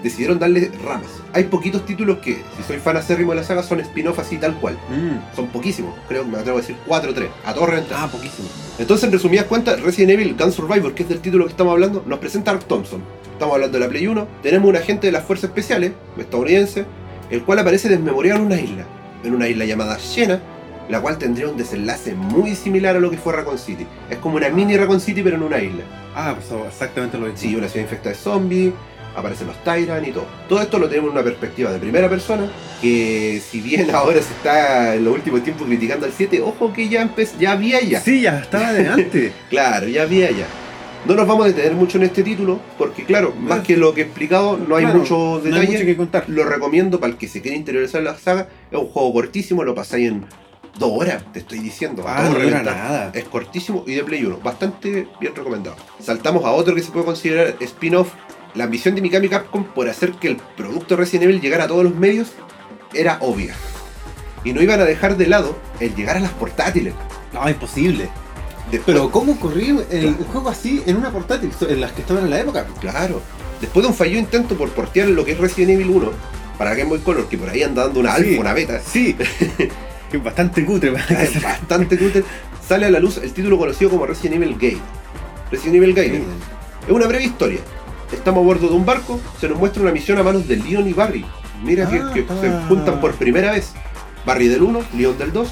decidieron darle ramas. Hay poquitos títulos que, si soy fan acérrimo de la saga, son spin-off así tal cual. Mm. Son poquísimos, creo que me atrevo a decir 4 o 3, a todo reventar. Ah, poquísimo. Entonces, en resumidas cuentas, Resident Evil Gun Survivor, que es del título que estamos hablando, nos presenta a Ark Thompson. Estamos hablando de la Play 1. Tenemos un agente de las fuerzas especiales, estadounidense, el cual aparece desmemoriado en una isla. En una isla llamada Shena, la cual tendría un desenlace muy similar a lo que fue Raccoon City. Es como una mini Raccoon City, pero en una isla. Ah, pasó exactamente lo mismo. Sí, una ciudad infectada de zombies, aparecen los Tyrant y todo. Todo esto lo tenemos en una perspectiva de primera persona, que si bien [laughs] ahora se está en los últimos tiempos criticando al 7, ojo que ya, ya había ya. Sí, ya estaba de antes. [laughs] Claro, ya había ya. No nos vamos a detener mucho en este título, porque claro, más que lo que he explicado, no hay Claro, mucho no hay detalle. mucho que contar. Lo recomiendo para el que se quiera interiorizar en la saga. Es un juego cortísimo, lo pasáis en dos horas, te estoy diciendo. Ah, no era nada. Es cortísimo y de Play 1, bastante bien recomendado. Saltamos a otro que se puede considerar spin-off. La ambición de Mikami Capcom por hacer que el producto Resident Evil llegara a todos los medios era obvia. Y no iban a dejar de lado el llegar a las portátiles. No, imposible. Después- Pero ¿cómo ocurrió el un juego así en una portátil? En las que estaban en la época. Claro. Después de un fallido intento por portear lo que es Resident Evil 1 para Game Boy Color, que por ahí anda dando una Sí. alfa, una beta, Sí. [laughs] Es bastante cutre. es bastante cutre, sale a la luz el título conocido como Resident Evil Gate. Resident Evil Gaiden. Es una breve historia. Estamos a bordo de un barco, se nos muestra una misión a manos de Leon y Barry. Mira que, Ah, que se ah. juntan por primera vez. Barry del 1, Leon del 2.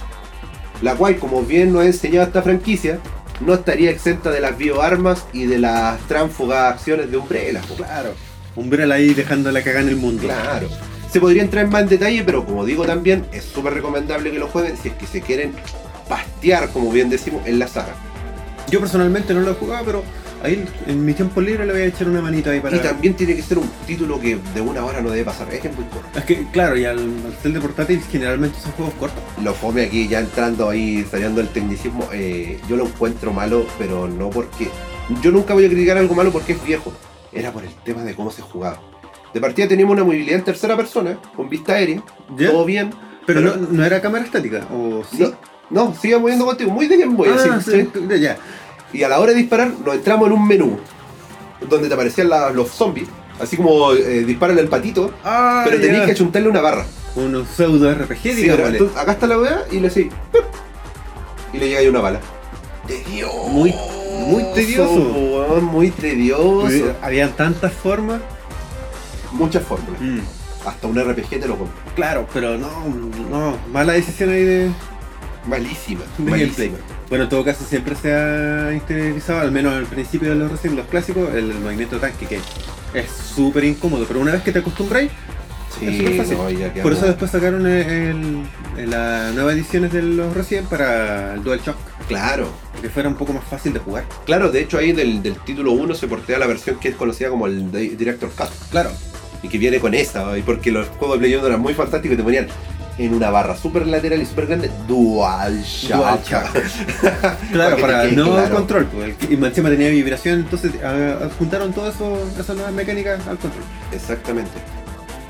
La cual, como bien nos ha enseñado esta franquicia, no estaría exenta de las bioarmas y de las tránfugas acciones de Umbrella. Claro. Umbrella ahí dejando la cagada en el mundo. Claro. Se podría entrar en más en detalle, pero como digo también, es súper recomendable que lo jueguen si es que se quieren pastear, como bien decimos, en la saga. Yo personalmente no lo he jugado, pero ahí en mi tiempo libre le voy a echar una manita ahí para. Y también tiene que ser un título que de una hora no debe pasar, es que es muy corto. Es que, claro, y al, al ser de portátil generalmente son juegos cortos. Lo fome aquí ya entrando ahí, saliendo el tecnicismo, eh, yo lo encuentro malo, pero no porque... Yo nunca voy a criticar algo malo porque es viejo. Era por el tema de cómo se jugaba. De partida teníamos una movilidad en tercera persona, con vista aérea, todo bien. Pero, pero- no, no era cámara estática, o sí. No, no, siga moviendo contigo, muy de Game Boy, Ah, así, sí, ¿sí? ya. Y a la hora de disparar, nos entramos en un menú donde te aparecían la- los zombies, así como eh, disparan el patito, Ah, pero tenías que achuntarle una barra. Unos pseudo RPG, Sí, digamos. entonces, acá está la weá y le ¡pip! y le llega ahí una bala. Tedioso. Muy- muy tedioso. weón, muy tedioso. Habían tantas formas. Muchas fórmulas. Mm, Hasta un RPG te lo compro. claro, pero no, no, mala decisión ahí de, Malísima. malísima. Bueno, en todo caso siempre se ha interiorizado, al menos al principio de los recién los clásicos, el, movimiento tanque, que es súper incómodo, pero una vez que te acostumbráis, Sí, Es fácil. no, Por eso después sacaron el, el- las nuevas ediciones de los Resident para el DualShock, Claro, que fuera un poco más fácil de jugar. claro, de hecho ahí del, del título 1 se portea la versión que es conocida como el Di- Director's Cut. Claro. Y que viene con esta, y porque los juegos de Play 1 eran muy fantásticos y te ponían en una barra súper lateral y súper grande DualShock. DualShock. [laughs] Para Claro, para quede nuevo claro. control. pues, y encima tenía vibración, entonces ah, adjuntaron todo eso, esas nuevas mecánicas al control. Exactamente.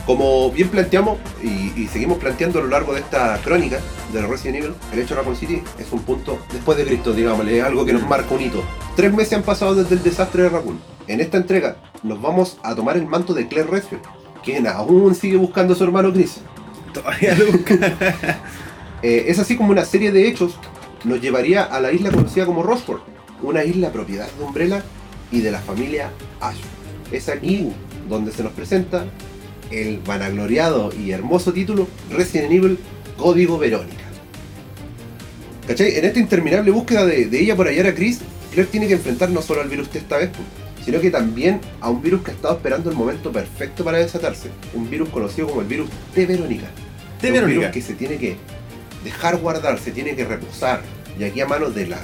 Como bien planteamos y, y seguimos planteando a lo largo de esta crónica de Resident Evil, el hecho de Raccoon City es un punto después de Cristo, digámosle, es algo que nos marca un hito. Tres meses han pasado desde el desastre de Raccoon. En esta entrega nos vamos a tomar el manto de Claire Redfield, quien aún sigue buscando a su hermano Chris. Todavía busca. [laughs] Eh, es así como una serie de hechos nos llevaría a la isla conocida como Rosford, una isla propiedad de Umbrella y de la familia Ashford. Es aquí donde se nos presenta el vanagloriado y hermoso título Resident Evil Código Verónica. ¿Cachai? En esta interminable búsqueda de, ella por hallar a Chris, Claire tiene que enfrentar no solo al virus esta vez, pues, sino que también a un virus que ha estado esperando el momento perfecto para desatarse. Un virus conocido como el virus T Verónica. T. Es un Verónica. virus que se tiene que dejar guardar, se tiene que reposar. Y aquí a manos de, la,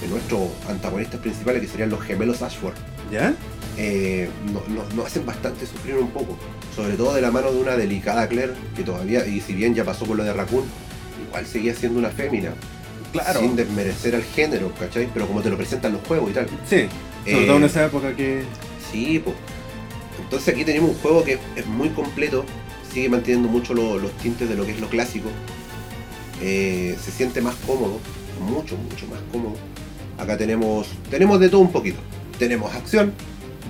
de nuestros antagonistas principales, que serían los gemelos Ashford, ¿Ya? eh, no- no- nos hacen bastante sufrir un poco. Sobre todo de la mano de una delicada Claire, que todavía, y si bien ya pasó por lo de Raccoon, igual seguía siendo una fémina. Claro. Sin desmerecer al género, ¿cachai? Pero como te lo presentan los juegos y tal. Sí. Sobre Eh, todo en esa época que. Sí, pues. Entonces aquí tenemos un juego que es muy completo, sigue manteniendo mucho lo- los tintes de lo que es lo clásico. Eh, se siente más cómodo, mucho, mucho más cómodo. Acá tenemos, tenemos de todo un poquito. Tenemos acción,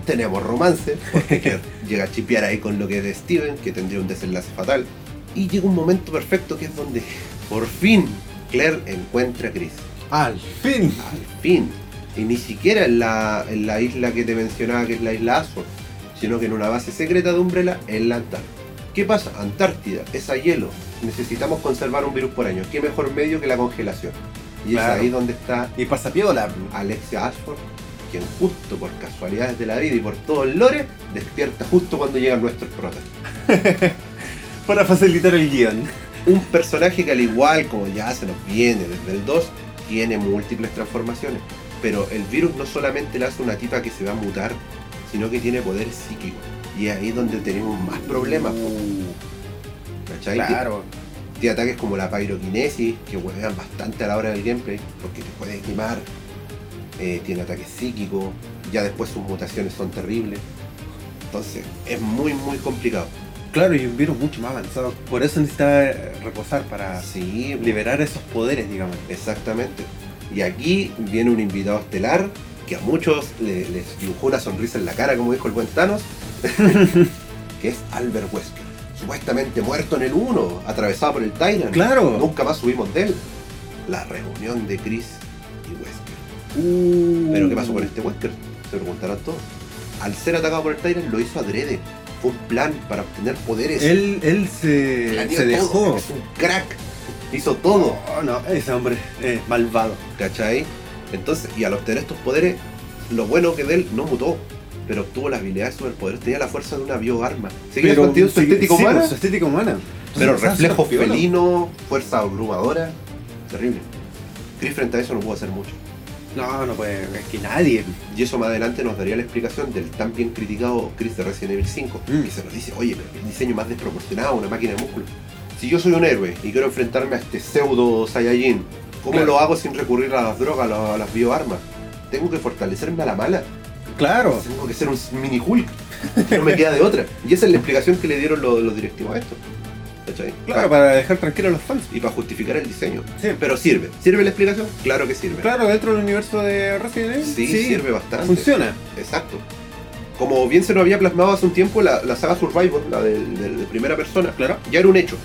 tenemos romance, porque [laughs] llega a chipear ahí con lo que es de Steven, que tendría un desenlace fatal. Y llega un momento perfecto que es donde, [laughs] por fin, Claire encuentra a Chris. ¡Al fin! Al fin. Y ni siquiera en la, en la isla que te mencionaba, que es la isla Azor, sino que en una base secreta de Umbrella en la Antártida. ¿Qué pasa? Antártida, es a hielo. Necesitamos conservar un virus por año. ¿Qué mejor medio que la congelación? Y Claro. es ahí donde está Y pasa piola. Alexia Ashford, quien justo por casualidades de la vida y por todo el lore, despierta justo cuando llegan nuestros protas. [laughs] Para facilitar el guion. Un personaje que al igual como ya se nos viene desde el 2, tiene múltiples transformaciones. Pero el virus no solamente le hace una tipa que se va a mutar, sino que tiene poderes psíquicos. Y es ahí donde tenemos más problemas. ¿cachai? Claro. Tiene ataques como la pyroquinesis, que huevean bastante a la hora del gameplay, porque te puede quemar. Eh, tiene ataques psíquicos, ya después sus mutaciones son terribles. Entonces, es muy, muy complicado. Claro, y un virus mucho más avanzado. Por eso necesita eh, reposar para Sí, liberar esos poderes, digamos. Exactamente. Y aquí viene un invitado estelar que a muchos le- les dibujó una sonrisa en la cara, como dijo el buen Thanos, [laughs] que es Albert Wesker. Supuestamente muerto en el 1, atravesado por el Tyrant. Claro. Nunca más subimos de él. La reunión de Chris y Wesker. Uh. Pero ¿qué pasó con este Wesker? Se preguntarán todos. Al ser atacado por el Tyrant lo hizo adrede. Fue un plan para obtener poderes. Él, él se, Planeó se todo. dejó. Es un crack. Hizo todo. Oh, no, ese hombre es malvado. ¿Cachai? Entonces, y al obtener estos poderes, lo bueno que de él no mutó, pero obtuvo la habilidad de superpoder, tenía la fuerza de una bioarma. Seguía su sí, estética sí, humana, pues, su estética humana. pero reflejo felino, fuerza abrumadora, terrible. Chris frente a eso no pudo hacer mucho. No, no puede, es que nadie. Y eso más adelante nos daría la explicación del tan bien criticado Chris de Resident Evil 5, Mm. que se nos dice, oye, el diseño más desproporcionado, una máquina de músculo. Si yo soy un héroe y quiero enfrentarme a este pseudo Saiyajin, ¿cómo Claro. lo hago sin recurrir a las drogas, a las- bioarmas? Tengo que fortalecerme a la mala. Claro. Tengo que ser un mini Hulk. no me queda de otra. Y esa es la explicación que le dieron los, los directivos a esto. ¿Cachai? Claro, para dejar tranquilos a los fans. Y para justificar el diseño. Sí. Pero sirve. ¿Sirve la explicación? Claro que sirve. Claro, dentro del universo de Resident Evil. Sí, sirve bastante. Funciona. Exacto. Como bien se nos había plasmado hace un tiempo, la, la saga Survivor, la de, de- de primera persona, Claro. ya era un hecho.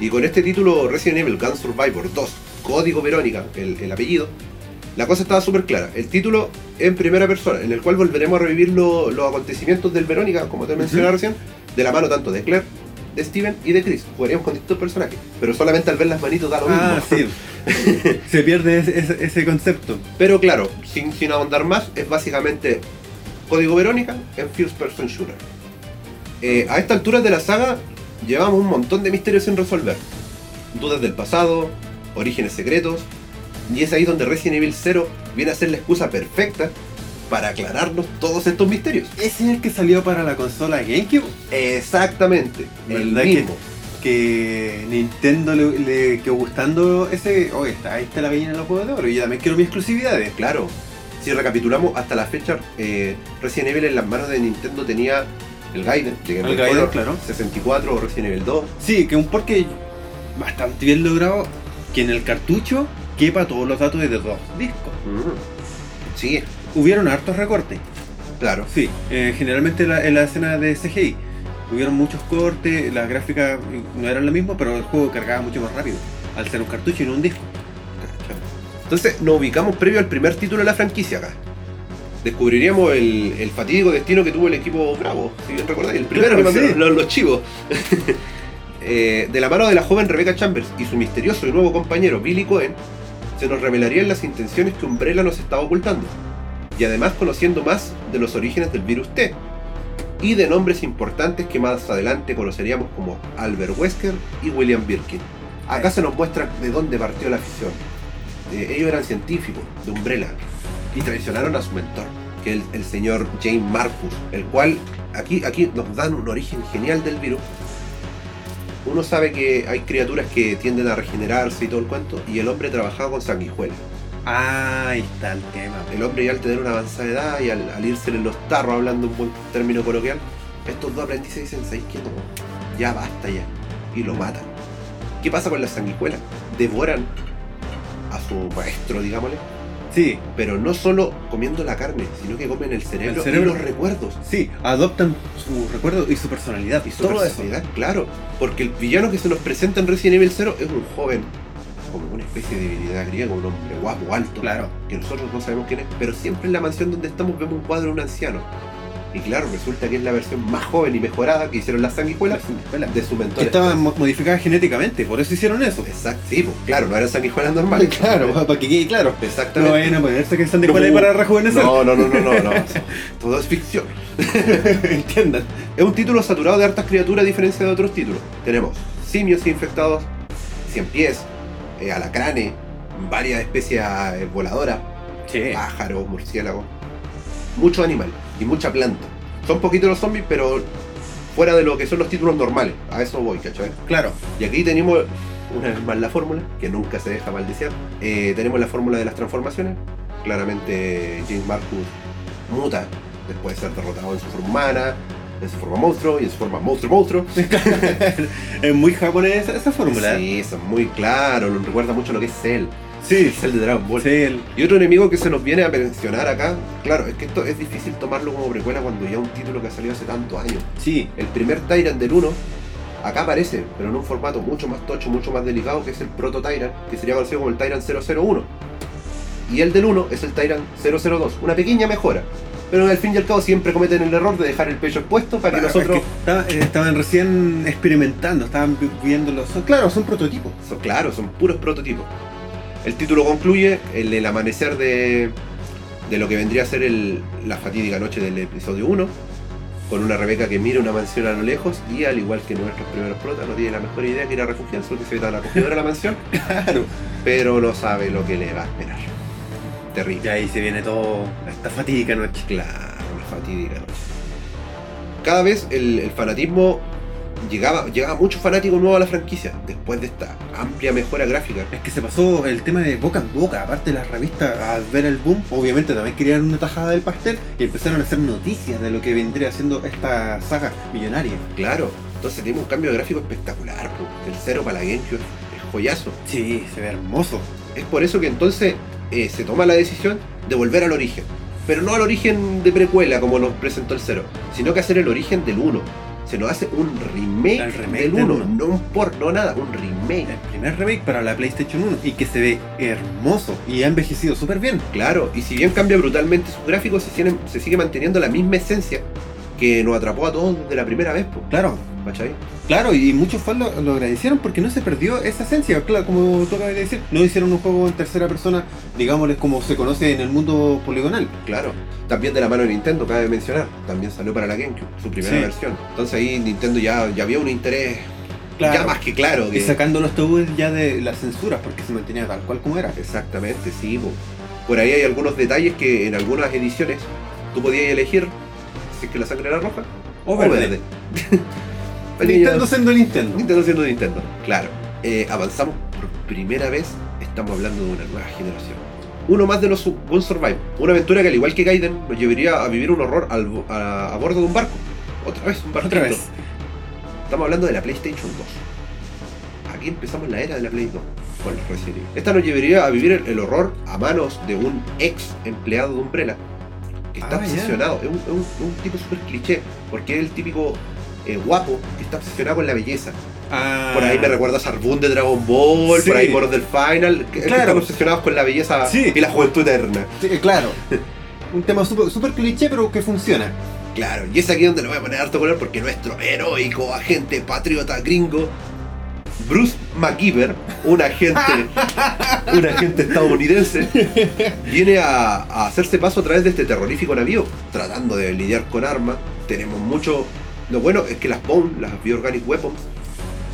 Y con este título Resident Evil Gun Survivor 2, Código Verónica, el, el apellido, la cosa estaba súper clara. El título en primera persona, en el cual volveremos a revivir lo- los acontecimientos del Verónica, como te mencioné Ujú. recién, de la mano tanto de Claire, de Steven y de Chris. Jugaríamos con distintos personajes, pero solamente al ver las manitos da lo mismo. Ah, sí. [laughs] Se pierde ese, ese- ese concepto. Pero claro, sin, sin ahondar más, es básicamente Código Verónica en First Person Shooter. Eh, a esta altura de la saga, llevamos un montón de misterios sin resolver. Dudas del pasado, orígenes secretos, y es ahí donde Resident Evil 0 viene a ser la excusa perfecta para aclararnos todos estos misterios. Ese es el que salió para la consola GameCube. Exactamente, el ¿Verdad que- mismo. Que Nintendo le, le quedó gustando ese. Oye, está, ahí está la gallina en los juegos de oro. Y yo también quiero mis exclusividades. Claro, si recapitulamos hasta la fecha, eh, Resident Evil en las manos de Nintendo tenía el Gaiden, de Game El Gaiden, Color, claro. 64 o Resident Evil 2. Sí, que un porque bastante bien logrado. Que en el cartucho quepa todos los datos de dos discos. Mm. Sí, Hubieron hartos recortes. claro. Sí, eh, generalmente la- en la escena de CGI. Hubieron muchos cortes, las gráficas no eran lo mismo, pero el juego cargaba mucho más rápido. Al ser un cartucho y no un disco. Entonces nos ubicamos previo al primer título de la franquicia acá. Descubriríamos el, el fatídico destino que tuvo el equipo Bravo, si bien recordáis, el primero Claro, que mandaron sí. los, los chivos. [laughs] Eh, de la mano de la joven Rebecca Chambers y su misterioso y nuevo compañero Billy Cohen, se nos revelarían las intenciones que Umbrella nos estaba ocultando. Y además conociendo más de los orígenes del virus T. Y de nombres importantes que más adelante conoceríamos como Albert Wesker y William Birkin. Acá se nos muestra de dónde partió la afición. Eh, ellos eran científicos de Umbrella y traicionaron a su mentor, que es el, el señor James Marcus, el cual aquí, aquí nos dan un origen genial del virus. Uno sabe que hay criaturas que tienden a regenerarse y todo el cuento, y el hombre trabajaba con sanguijuelas. Ah, ahí está el tema. El hombre ya al tener una avanzada edad y al, al irse en los tarros, hablando un buen término coloquial, estos dos aprendices dicen, ¿sabes qué? No, ya basta ya. Y lo matan. ¿Qué pasa con las sanguijuelas? Devoran a su maestro, digámosle, Sí, pero no solo comiendo la carne, sino que comen el cerebro, El cerebro. y los recuerdos. sí, adoptan su recuerdo y su personalidad. Y su todo eso. personalidad, claro. Porque el villano que se nos presenta en Resident Evil 0 es un joven, como una especie de divinidad griega, un hombre guapo, alto, Claro. que nosotros no sabemos quién es, pero siempre en la mansión donde estamos vemos un cuadro de un anciano. Y claro, resulta que es la versión más joven y mejorada que hicieron las sanguijuelas de su mentor. Que estaban mo- modificadas genéticamente, por eso hicieron eso. Exacto, sí, pues, claro, no eran sanguijuelas normales. [laughs] Claro, [laughs] para que quede claro. No Exactamente. vayan a ponerse que están de No, para rejuvenecer. No, no, no, no, no, no. [laughs] Todo es ficción. Entiendan. Es un título saturado de hartas criaturas a diferencia de otros títulos. Tenemos simios infectados, cien pies, eh, alacranes, varias especies eh, voladoras, Sí. pájaros, murciélagos, mucho animal y mucha planta. Son poquitos los zombies, pero fuera de lo que son los títulos normales. A eso voy, ¿cachai? Claro. Y aquí tenemos una vez más la fórmula, que nunca se deja maldesear. Eh, tenemos la fórmula de las transformaciones. Claramente James Marcus muta después de ser derrotado en su forma humana, en su forma monstruo y en su forma monstruo monstruo. [laughs] es muy japonés esa, fórmula. Sí, eso es muy claro, recuerda mucho lo que es Cell. Sí. Cell de Dragon Ball. Sí, el- Y otro enemigo que se nos viene a mencionar acá, claro, es que esto es difícil tomarlo como precuela cuando ya un título que ha salido hace tantos años. sí. El primer Tyrant del 1 acá aparece, pero en un formato mucho más tocho, mucho más delicado, que es el Proto Tyrant, que sería conocido como el Tyrant 001. Y el del 1 es el Tyrant 002, una pequeña mejora. Pero al fin y al cabo siempre cometen el error de dejar el pecho expuesto para que Claro, nosotros... es que estaba- eh, estaban recién experimentando, estaban vi- viéndolo. Son, claro, son prototipos. Son, claro, son puros prototipos. El título concluye el, el amanecer de, de lo que vendría a ser el- la fatídica noche del episodio 1, con una Rebeca que mira una mansión a lo lejos y al igual que nuestros primeros protas no tiene la mejor idea que ir a refugiarse porque se ve tan acogedora la mansión, [laughs] Claro. pero no sabe lo que le va a esperar. Terrible. Y ahí se viene todo esta fatídica noche. Claro, la fatídica noche. Cada vez el, el fanatismo llegaba, llegaba mucho fanático nuevo a la franquicia después de esta amplia mejora gráfica. Es que se pasó el tema de boca en boca, aparte de las revistas, al ver el boom, obviamente también querían una tajada del pastel y empezaron a hacer noticias de lo que vendría siendo esta saga millonaria. Claro, entonces tiene un cambio gráfico espectacular. El cero para la GameCube es joyazo. Sí, se ve hermoso. Es por eso que entonces eh, se toma la decisión de volver al origen. Pero no al origen de precuela como nos presentó el cero, sino que hacer el origen del 1. Se nos hace un remake, El remake del del 1, uno. no un port, no nada, un remake. El primer remake para la PlayStation 1 y que se ve hermoso y ha envejecido súper bien. Claro, y si bien cambia brutalmente sus gráficos, se, se sigue manteniendo la misma esencia que nos atrapó a todos desde la primera vez, po, Claro, ¿cachai? claro, y muchos fans lo, lo agradecieron porque no se perdió esa esencia. Claro, como tú acabas de decir, no hicieron un juego en tercera persona, digámosles como se conoce en el mundo poligonal. Claro. También de la mano de Nintendo, cabe mencionar. También salió para la GameCube, su primera Sí. versión. Entonces ahí Nintendo ya, ya había un interés Claro. ya más que claro. Que... Y sacando los tabúes ya de las censuras, porque se mantenía tal cual como era. Exactamente, sí. po. Por ahí hay algunos detalles que en algunas ediciones tú podías elegir si es que la sangre era roja O verde. [laughs] Nintendo siendo Nintendo. Nintendo siendo Nintendo, claro. Eh, avanzamos por primera vez, estamos hablando de una nueva generación. Uno más de los Gun Survive, una aventura que al igual que Gaiden nos llevaría a vivir un horror al a, a bordo de un barco. Otra vez, un barco. Otra vez. Estamos hablando de la PlayStation 2. Aquí empezamos la era de la Play 2 con el Resident Evil. Esta nos llevaría a vivir el, el horror a manos de un ex empleado de Umbrella que está Ah, obsesionado. Es un, es un- es un tipo súper cliché porque es el típico eh, guapo que está obsesionado con la belleza. Ah, Por ahí me recuerda a Sarbun de Dragon Ball, Sí. por ahí moros del Final, que, que Claro. están obsesionados con la belleza Sí. y la juventud eterna. Sí, claro. [laughs] un tema súper super cliché, pero que funciona. Claro, y es aquí donde le voy a poner harto color porque nuestro heroico agente patriota gringo, Bruce McGiver, un agente, [laughs] un agente estadounidense, viene a, a hacerse paso a través de este terrorífico navío, tratando de lidiar con armas. Tenemos mucho. Lo bueno es que las BOWN, las Bioorganic Weapons,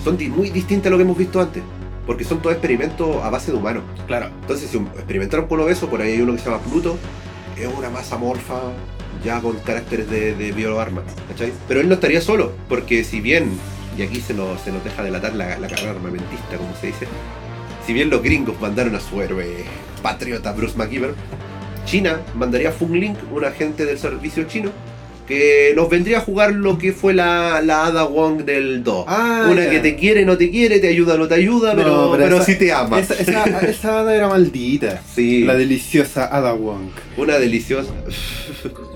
son di- muy distintas a lo que hemos visto antes, porque son todos experimentos a base de humanos. Claro. Entonces, si experimentaron con obeso, por ahí hay uno que se llama Pluto, es una masa morfa, ya con caracteres de, de bioarma, ¿cachai? Pero él no estaría solo, porque si bien, y aquí se nos, se nos deja delatar la, la carrera armamentista, como se dice, si bien los gringos mandaron a su héroe patriota Bruce McGiver, China mandaría a Fung Link, un agente del servicio chino, que nos vendría a jugar lo que fue la, la Ada Wong del 2. Ah, una que te quiere, no te quiere, te ayuda, no te ayuda, No, pero, pero esa- sí te ama. Esa, esa, [laughs] era maldita. Sí. La deliciosa Ada Wong. Una deliciosa. [laughs]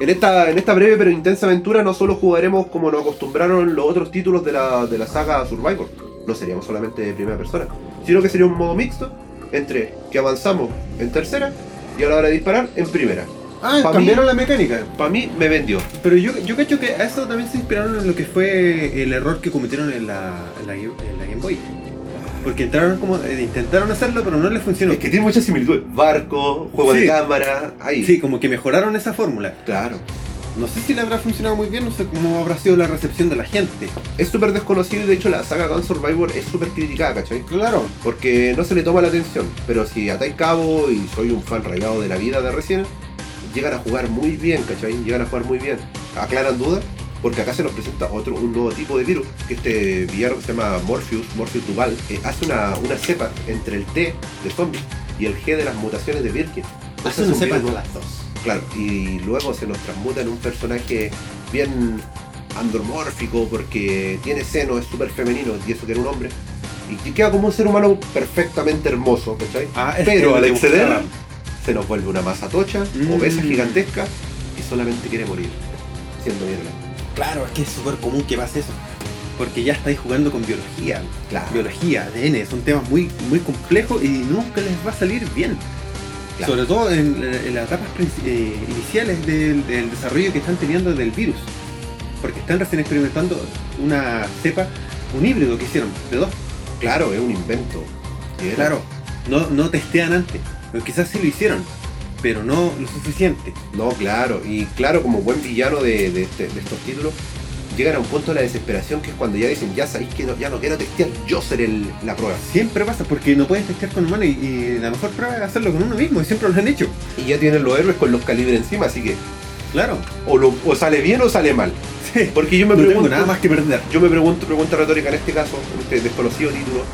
En esta, en esta breve pero intensa aventura no solo jugaremos como nos acostumbraron los otros títulos de la, de la saga Survivor, no seríamos solamente de primera persona, sino que sería un modo mixto entre que avanzamos en tercera y a la hora de disparar en primera. Ah, Pa' cambiaron la mecánica. Para mí me vendió. Pero yo, yo cacho que a eso también se inspiraron en lo que fue el error que cometieron en la, en la, Game- en la Game Boy. Porque entraron como. eh, intentaron hacerlo, pero no les funcionó. Es que tiene muchas similitudes. Barco, juego de cámara, ahí. Sí, como que mejoraron esa fórmula. Claro. No sé si le habrá funcionado muy bien, no sé cómo habrá sido la recepción de la gente. Es súper desconocido y de hecho la saga Gun Survivor es súper criticada, ¿cachai? Claro. porque no se le toma la atención. Pero si atáis cabo y soy un fan regado de la vida de Resident, llegan a jugar muy bien, ¿cachai? Llegan a jugar muy bien. Aclaran dudas, porque acá se nos presenta otro, un nuevo tipo de virus, que este villano que se llama Morpheus, Morpheus Duval, eh, hace una, una cepa entre el T de zombie y el G de las mutaciones de Birkin. Hace una un cepa de las dos. Claro, y luego se nos transmuta en un personaje bien andromórfico porque tiene seno, es súper femenino y eso que era un hombre. Y que queda como un ser humano perfectamente hermoso, ¿cachai? Ah, Pero al exceder se nos vuelve una masa tocha, Mm. obesa gigantesca y solamente quiere morir, siendo mierda. Claro, es que es súper común que pase eso. Porque ya estáis jugando con biología. Claro. Biología, ADN, son temas muy, muy complejos y nunca les va a salir bien. Claro. Sobre todo en, en las etapas eh, iniciales del, del desarrollo que están teniendo del virus. Porque están recién experimentando una cepa, un híbrido que hicieron de dos. Claro, es un invento. Claro, no, no testean antes. Pero quizás sí lo hicieron, pero no lo suficiente. No, claro. Y claro, como buen villano de, de este- de estos títulos, llegan a un punto de la desesperación que es cuando ya dicen, ya sabéis que no- ya no quiero testear, yo seré el- la prueba. Siempre pasa porque no puedes testear con humanos y, y la mejor prueba es hacerlo con uno mismo y siempre lo han hecho. Y ya tienen los héroes con los calibres encima, así que Claro. o, lo- o sale bien o sale mal. Sí. Porque yo me No pregunto, tengo nada más que perder. yo me pregunto, pregunta retórica en este caso, en este desconocido título,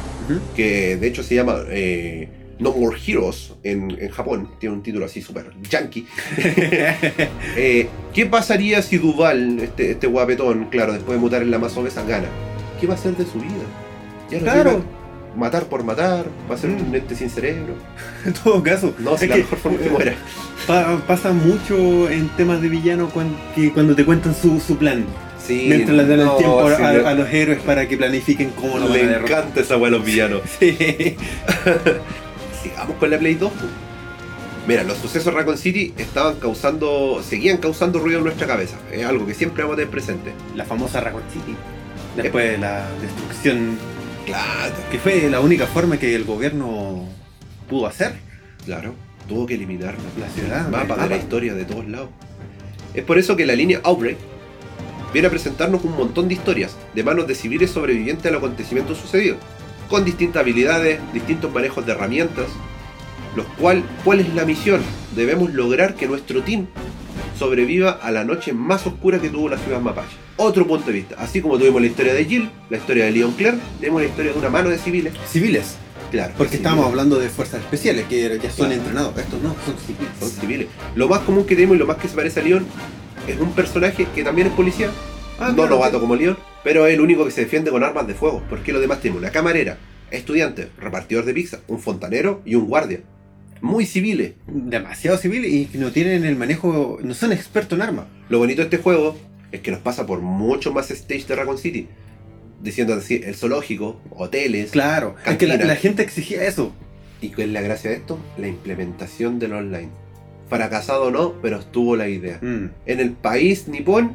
que de hecho se llama eh, No More Heroes en, en Japón, tiene un título así súper yankee. [laughs] Eh, ¿Qué pasaría si Duval, este, este guapetón, claro, después de mutar en la más obesa, gana? ¿Qué va a hacer de su vida? Ya no Claro. matar por matar, va a ser un ente sin cerebro. [laughs] en todo caso, No, si es la que mejor forma que muera. [laughs] pa- pasa mucho en temas de villano cuando, que cuando te cuentan su, su plan. Sí, mientras les dan el no, tiempo a, sí, a- le- a los héroes para que planifiquen cómo lo van a Le encanta esa weá a los villanos. Sí. Sigamos con la Play 2. pues. Mira, los sucesos de Raccoon City estaban causando, seguían causando ruido en nuestra cabeza. Es algo que siempre vamos a tener presente. La famosa Raccoon City. Después de la destrucción, Claro, que fue la única forma que el gobierno pudo hacer. claro. Tuvo que eliminarla. La ciudad, El mapa el de la mapa. historia de todos lados. Es por eso que la línea Outbreak viene a presentarnos un montón de historias de manos de civiles sobrevivientes al acontecimiento sucedido, con distintas habilidades, distintos manejos de herramientas, los cual, ¿cuál es la misión? Debemos lograr que nuestro team sobreviva a la noche más oscura que tuvo la ciudad mapache. Otro punto de vista, así como tuvimos la historia de Jill, la historia de Leon Claire, tenemos la historia de una mano de civiles. Civiles. Claro, Porque civiles. estábamos hablando de fuerzas especiales, que ya son Claro. entrenados. Estos no, son civiles. son civiles. Lo más común que tenemos y lo más que se parece a Leon es un personaje que también es policía, Ah, no claro, novato como Leon, pero es el único que se defiende con armas de fuego, porque los demás tenemos una camarera, estudiante, repartidor de pizza, un fontanero y un guardia. Muy civiles. Demasiado civiles y no tienen el manejo, no son expertos en armas. Lo bonito de este juego es que nos pasa por mucho más stage de Raccoon City. Diciendo así, el zoológico, hoteles. Claro, es que la, gente exigía eso. ¿Y cuál es la gracia de esto? La implementación del online. Fracasado o no, pero estuvo la idea. Mm. En el país nipón,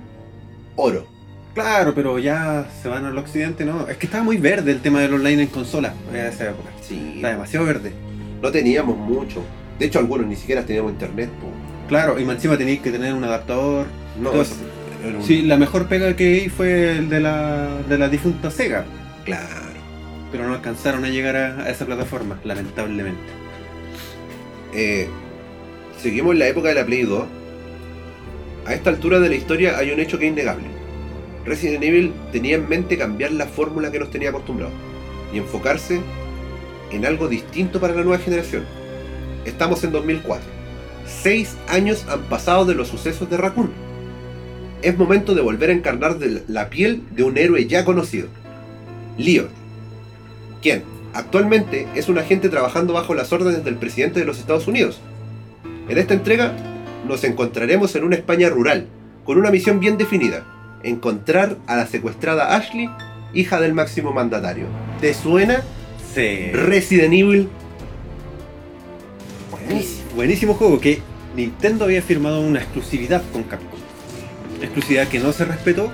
oro. Claro, pero ya se van al occidente, ¿no? Es que estaba muy verde el tema del online en consola en esa época. Sí, Está demasiado verde. no teníamos mucho. De hecho, algunos ni siquiera teníamos internet. po. Claro, y más encima tenéis que tener un adaptador. No, Entonces, un- Sí, la mejor pega que vi fue el de la, de la difunta Sega, Claro. pero no alcanzaron a llegar a, a esa plataforma, lamentablemente. Eh, seguimos en la época de la Play 2. A esta altura de la historia hay un hecho que es innegable. Resident Evil tenía en mente cambiar la fórmula que nos tenía acostumbrados y enfocarse en algo distinto para la nueva generación. Estamos en 2004. Seis años han pasado de los sucesos de Raccoon. Es momento de volver a encarnar la piel de un héroe ya conocido. Leon. Quien actualmente es un agente trabajando bajo las órdenes del presidente de los Estados Unidos. En esta entrega nos encontraremos en una España rural, con una misión bien definida, encontrar a la secuestrada Ashley, hija del máximo mandatario. ¿Te suena Sí. Resident Evil? Buenísimo. Buenísimo juego que Nintendo había firmado una exclusividad con Capcom. Exclusividad que no se respetó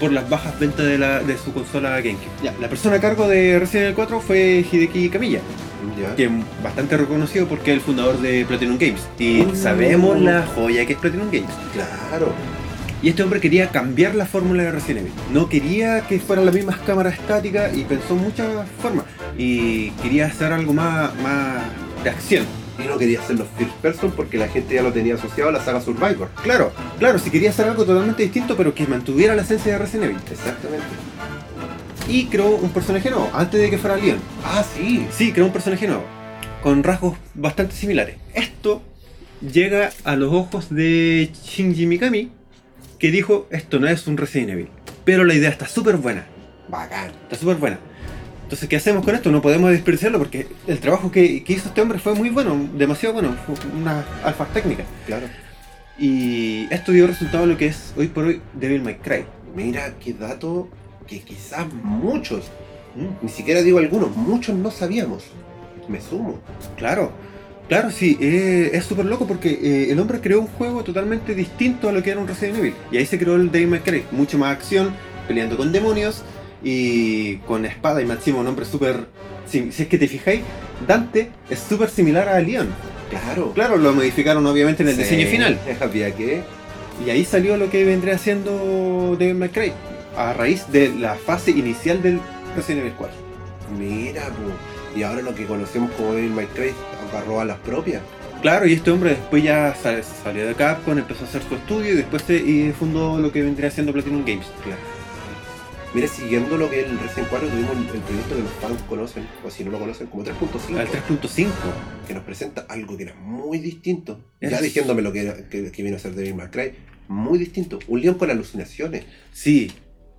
por las bajas ventas de, la, de su consola GameCube. Ya, la persona a cargo de Resident Evil 4 fue Hideki Kamiya, Ya. que es bastante reconocido porque es el fundador de Platinum Games. Y Mm. sabemos la joya que es Platinum Games. Claro. Y este hombre quería cambiar la fórmula de Resident Evil. No quería que fueran las mismas cámaras estáticas y pensó en muchas formas. Y quería hacer algo más, más de acción. Y no quería hacerlo first person porque la gente ya lo tenía asociado a la saga Survivor. Claro, claro, si quería hacer algo totalmente distinto, pero que mantuviera la esencia de Resident Evil. Exactamente. Y creó un personaje nuevo, antes de que fuera Leon. Ah, sí. Sí, creó un personaje nuevo, con rasgos bastante similares. Esto llega a los ojos de Shinji Mikami, que dijo, esto no es un Resident Evil. Pero la idea está súper buena, Bacán. está súper buena. Entonces, ¿qué hacemos con esto? No podemos desperdiciarlo porque el trabajo que, que hizo este hombre fue muy bueno, demasiado bueno, fue una alfa técnica. Claro. Y esto dio resultado a lo que es hoy por hoy Devil May Cry. Mira qué dato que quizás muchos, ni siquiera digo algunos, muchos no sabíamos. Me sumo. Claro, claro, sí, eh, es súper loco porque eh, el hombre creó un juego totalmente distinto a lo que era un Resident Evil. Y ahí se creó el Devil May Cry, mucho más acción, peleando con demonios y con espada y máximo un hombre súper... Si, si es que te fijáis, Dante es súper similar a Leon. Claro. Claro, lo modificaron obviamente en el Sí. diseño final. [laughs] Había que. Y ahí salió lo que vendría siendo Devil May Cry, a raíz de la fase inicial del Resident Evil 4. Mira, po. Y ahora lo que conocemos como Devil May Cry agarró a las propias. Claro, y este hombre después ya sal- salió de Capcom, empezó a hacer su estudio y después se, y fundó lo que vendría siendo Platinum Games. Claro. Mira, siguiendo lo que el Resident 4, tuvimos el, el proyecto que los fans conocen, o si no lo conocen, como 3.5, Al 3.5. que nos presenta algo que era muy distinto. Es- Ya diciéndome lo que, era- que, que vino a ser Devil May Cry, muy distinto. Un león con alucinaciones. Sí,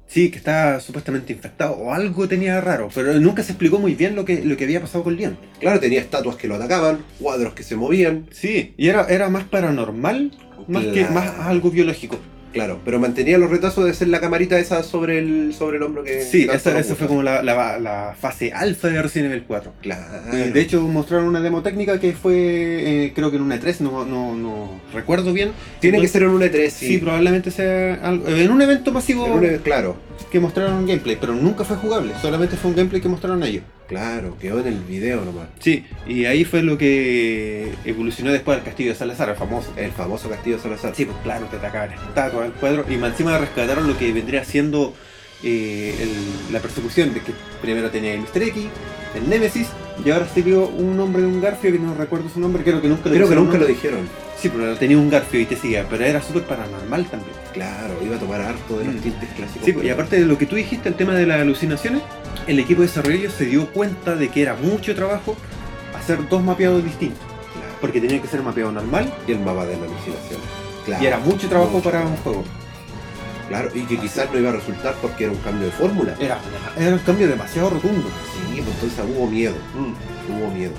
sí, que estaba supuestamente infectado o algo tenía raro, pero nunca se explicó muy bien lo que, lo que había pasado con Leon. Claro, tenía estatuas que lo atacaban, cuadros que se movían, Sí, y era, era más paranormal, más que más algo biológico. Claro, pero mantenía los retazos de ser la camarita esa sobre el, sobre el hombro que... Sí, esa, esa fue como la, la- la fase alfa de Resident Evil 4. Claro. Eh, De hecho, mostraron una demo técnica que fue, eh, creo que en una E3, no, no, no recuerdo bien. tiene que ser en un E3, sí. Sí, probablemente sea algo, en un evento masivo En un E- claro. que mostraron gameplay, pero nunca fue jugable, solamente fue un gameplay que mostraron ellos. Claro, quedó en el video nomás. Sí, y ahí fue lo que evolucionó después al castillo de Salazar, el famoso. El famoso castillo de Salazar. Sí, pues claro, te atacaban estatuas, el cuadro, y más encima rescataron lo que vendría siendo eh, el- la persecución, de que primero tenía el Mr. X, el Nemesis, y ahora se vio un hombre de un garfio que no recuerdo su nombre, creo que nunca lo Creo que nunca lo dijeron. Sí, pero tenía un garfio y te seguía, pero era súper paranormal también. Claro, iba a tomar harto de los Mm. tintes clásicos. Sí, pues, y aparte de lo que tú dijiste, el tema de las alucinaciones, el equipo de desarrollo se dio cuenta de que era mucho trabajo hacer dos mapeados distintos, Claro. porque tenía que ser un mapeado normal Y el mapa de la alucinación. Claro. y era mucho trabajo Mucho. para un juego. Claro, y que quizás no iba a resultar porque era un cambio de fórmula. Era, era un cambio demasiado rotundo. Sí, pues entonces hubo miedo. Hubo miedo.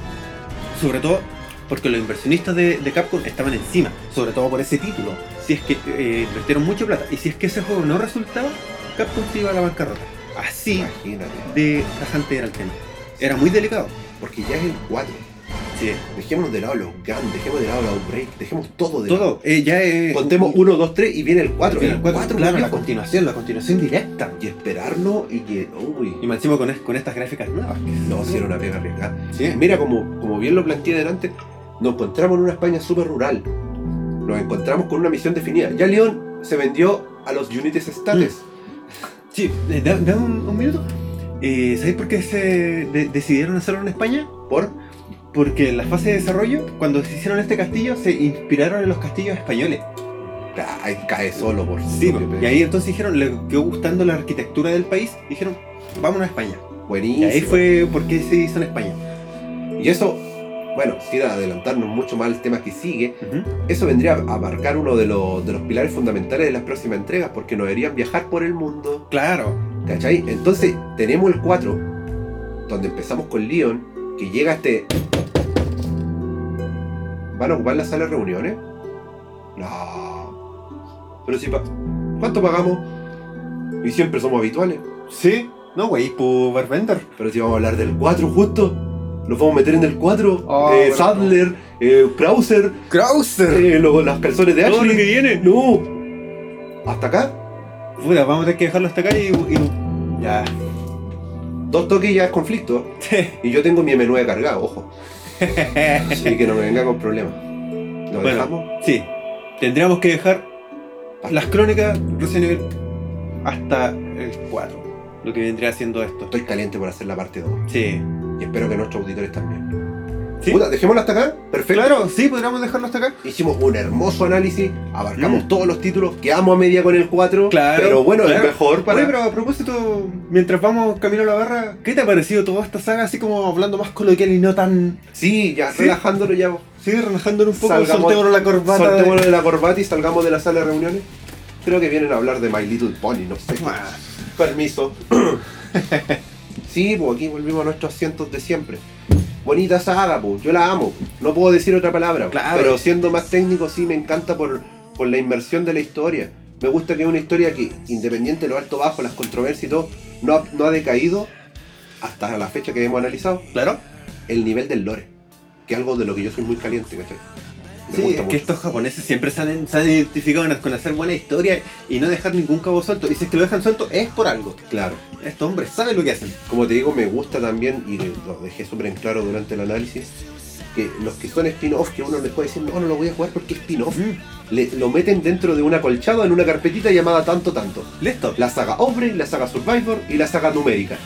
Sobre todo porque los inversionistas de, de Capcom estaban encima, sobre todo por ese título. Si es que eh, invirtieron mucha plata y si es que ese juego no resultaba, Capcom se iba a la bancarrota. Así Imagínate. de tajante era el tema. Era muy delicado. Porque ya es el 4. Sí. Dejémonos de lado los GAN, dejemos de lado los Outbreak, dejemos todo de lado. Todo, eh, ya es. Contemos 1, 2, 3 y viene el 4. el cuatro, claro, la continuación, la continuación directa. Y esperarlo y que. Uy. Y encima con, es- con estas gráficas nuevas. que No, si era una pega arriesgada. Sí. Mira, como, como bien lo planteé delante, nos encontramos en una España súper rural. Nos encontramos con una misión definida. Ya León se vendió a los United States. Sí, eh, da- un, un minuto. Eh, ¿Sabéis por qué se de- decidieron hacerlo en España? Por. Porque en la fase de desarrollo, cuando se hicieron este castillo, se inspiraron en los castillos españoles. Ay, cae solo por Sí, que y ahí entonces dijeron, le quedó gustando la arquitectura del país, dijeron, vámonos a España. Y Buenísimo. ahí fue porque se hizo en España. Y eso, bueno, sin adelantarnos mucho más al tema que sigue, eso vendría a marcar uno de los, de los pilares fundamentales de las próximas entregas, porque nos deberían viajar por el mundo. Claro. ¿Cachai? Entonces, tenemos el 4, donde empezamos con Leon, que llega este. ¿Van a ocupar la sala de reuniones? No. Pero si pa- ¿Cuánto pagamos? Y siempre somos habituales. Sí. No, güey, por Barbender. Pero si vamos a hablar del 4 justo, nos vamos a meter en el 4. Oh, eh, Sadler, eh, Krauser, Krauser. eh, lo- las calzones de Todo lo Ashley. que viene. No. ¿Hasta acá? Puta, vamos a tener que dejarlo hasta acá y... y- Ya. Dos toques ya es conflicto. Y yo tengo mi M9 cargado, ojo. [laughs] Así que no me venga con problemas. ¿Lo Bueno. dejamos? Sí. Tendríamos que dejar las crónicas Resident Evil hasta el 4. Lo que vendría siendo esto. Estoy caliente por hacer la parte 2. Sí. Y espero que nuestros auditores también. ¿Sí? Puta, dejémoslo hasta acá. Perfecto. Claro, sí, podríamos dejarlo hasta acá. Hicimos un hermoso análisis, abarcamos Mm. todos los títulos, quedamos a media con el 4. Claro, Pero bueno, claro. es mejor para. Oye, pero a propósito, mientras vamos camino a la barra, ¿qué te ha parecido toda esta saga? Así como hablando más coloquial y no tan. Sí, ya, Sí. relajándolo ya. Sí, relajándonos un poco, Salgamos- soltémonos la corbata. Soltémonos de la corbata y salgamos de la sala de reuniones. Creo que vienen a hablar de My Little Pony, no sé. Ah, Permiso. [laughs] sí, pues aquí volvimos a nuestros asientos de siempre. Bonita saga, pues. Yo la amo. No puedo decir otra palabra. Claro. Pero siendo más técnico, sí me encanta por, por la inmersión de la historia. Me gusta que es una historia que, independiente de lo alto bajo, las controversias y todo, no ha, no ha decaído hasta la fecha que hemos analizado Claro. el nivel del lore. Que es algo de lo que yo soy muy caliente, ¿cachai? Me Sí, gusta es que estos japoneses siempre se han, se han identificado con hacer buena historia y no dejar ningún cabo suelto. Y si es que lo dejan suelto, es por algo. Claro. Estos hombres saben lo que hacen. Como te digo, me gusta también, y lo dejé súper en claro durante el análisis, que los que son spin-off, que uno les puede decir, no, no lo voy a jugar porque es spin-off, le- lo meten dentro de una colchado en una carpetita llamada tanto tanto. Listo. La saga Ombre, la saga Survivor y la saga numérica.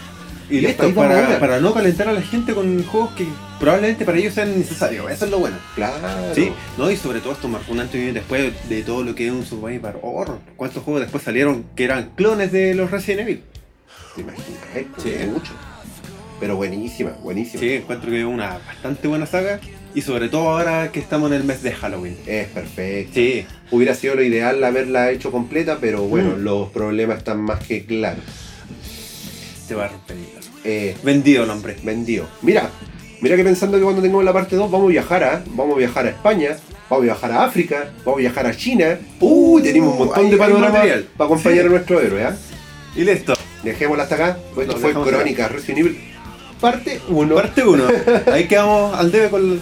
Y listo, para, para no calentar a la gente con juegos que probablemente para ellos sean necesarios. Eso es lo bueno. Claro. Sí, no, y sobre todo esto marcó un antes y un después de todo lo que es un Survivor Horror. ¿Cuántos juegos después salieron que eran clones de los Resident Evil? Te imaginas, eh? Sí. mucho. Pero buenísima, buenísima. Sí, encuentro que es una bastante buena saga. Y sobre todo ahora que estamos en el mes de Halloween. Es perfecto. Sí, Hubiera sido lo ideal haberla hecho completa, pero bueno, Mm. los problemas están más que claros. se va a romper. Eh, Vendido el hombre. vendido. Mira, mira que pensando que cuando tengamos la parte 2 vamos a viajar a, vamos a viajar a España, vamos a viajar a África, vamos a viajar a China. Uy, tenemos un montón ahí de hay panoramas material. para acompañar Sí. a nuestro héroe, ¿ah? Y listo. Dejémosla hasta acá, pues esto fue Crónica Resident Evil parte 1, Parte 1. Ahí quedamos al debe con.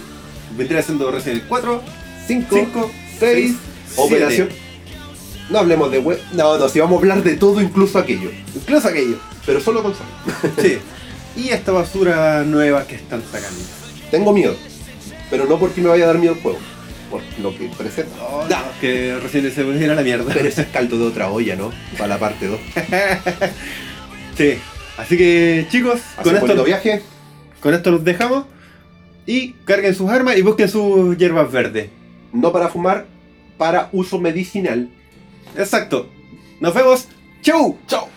Vendría siendo Resident Evil 4, 5, 5, 6, 6, Operación. No hablemos de web, no, no, si vamos a hablar de todo, incluso aquello, Incluso aquello. Pero solo con Sony. [laughs] Sí. y esta basura nueva que están sacando. Tengo miedo, pero no porque me vaya a dar miedo el juego, por lo que presenta. Oh, no, que recién se pudiera la mierda. Pero ese es caldo de otra olla, ¿no? Para la parte 2. [laughs] sí. Así que chicos, con Con esto, viaje, con esto los dejamos. Y carguen sus armas y busquen sus hierbas verdes. no para fumar, para uso medicinal. Exacto. Nos vemos. ¡Chau! ¡Chao!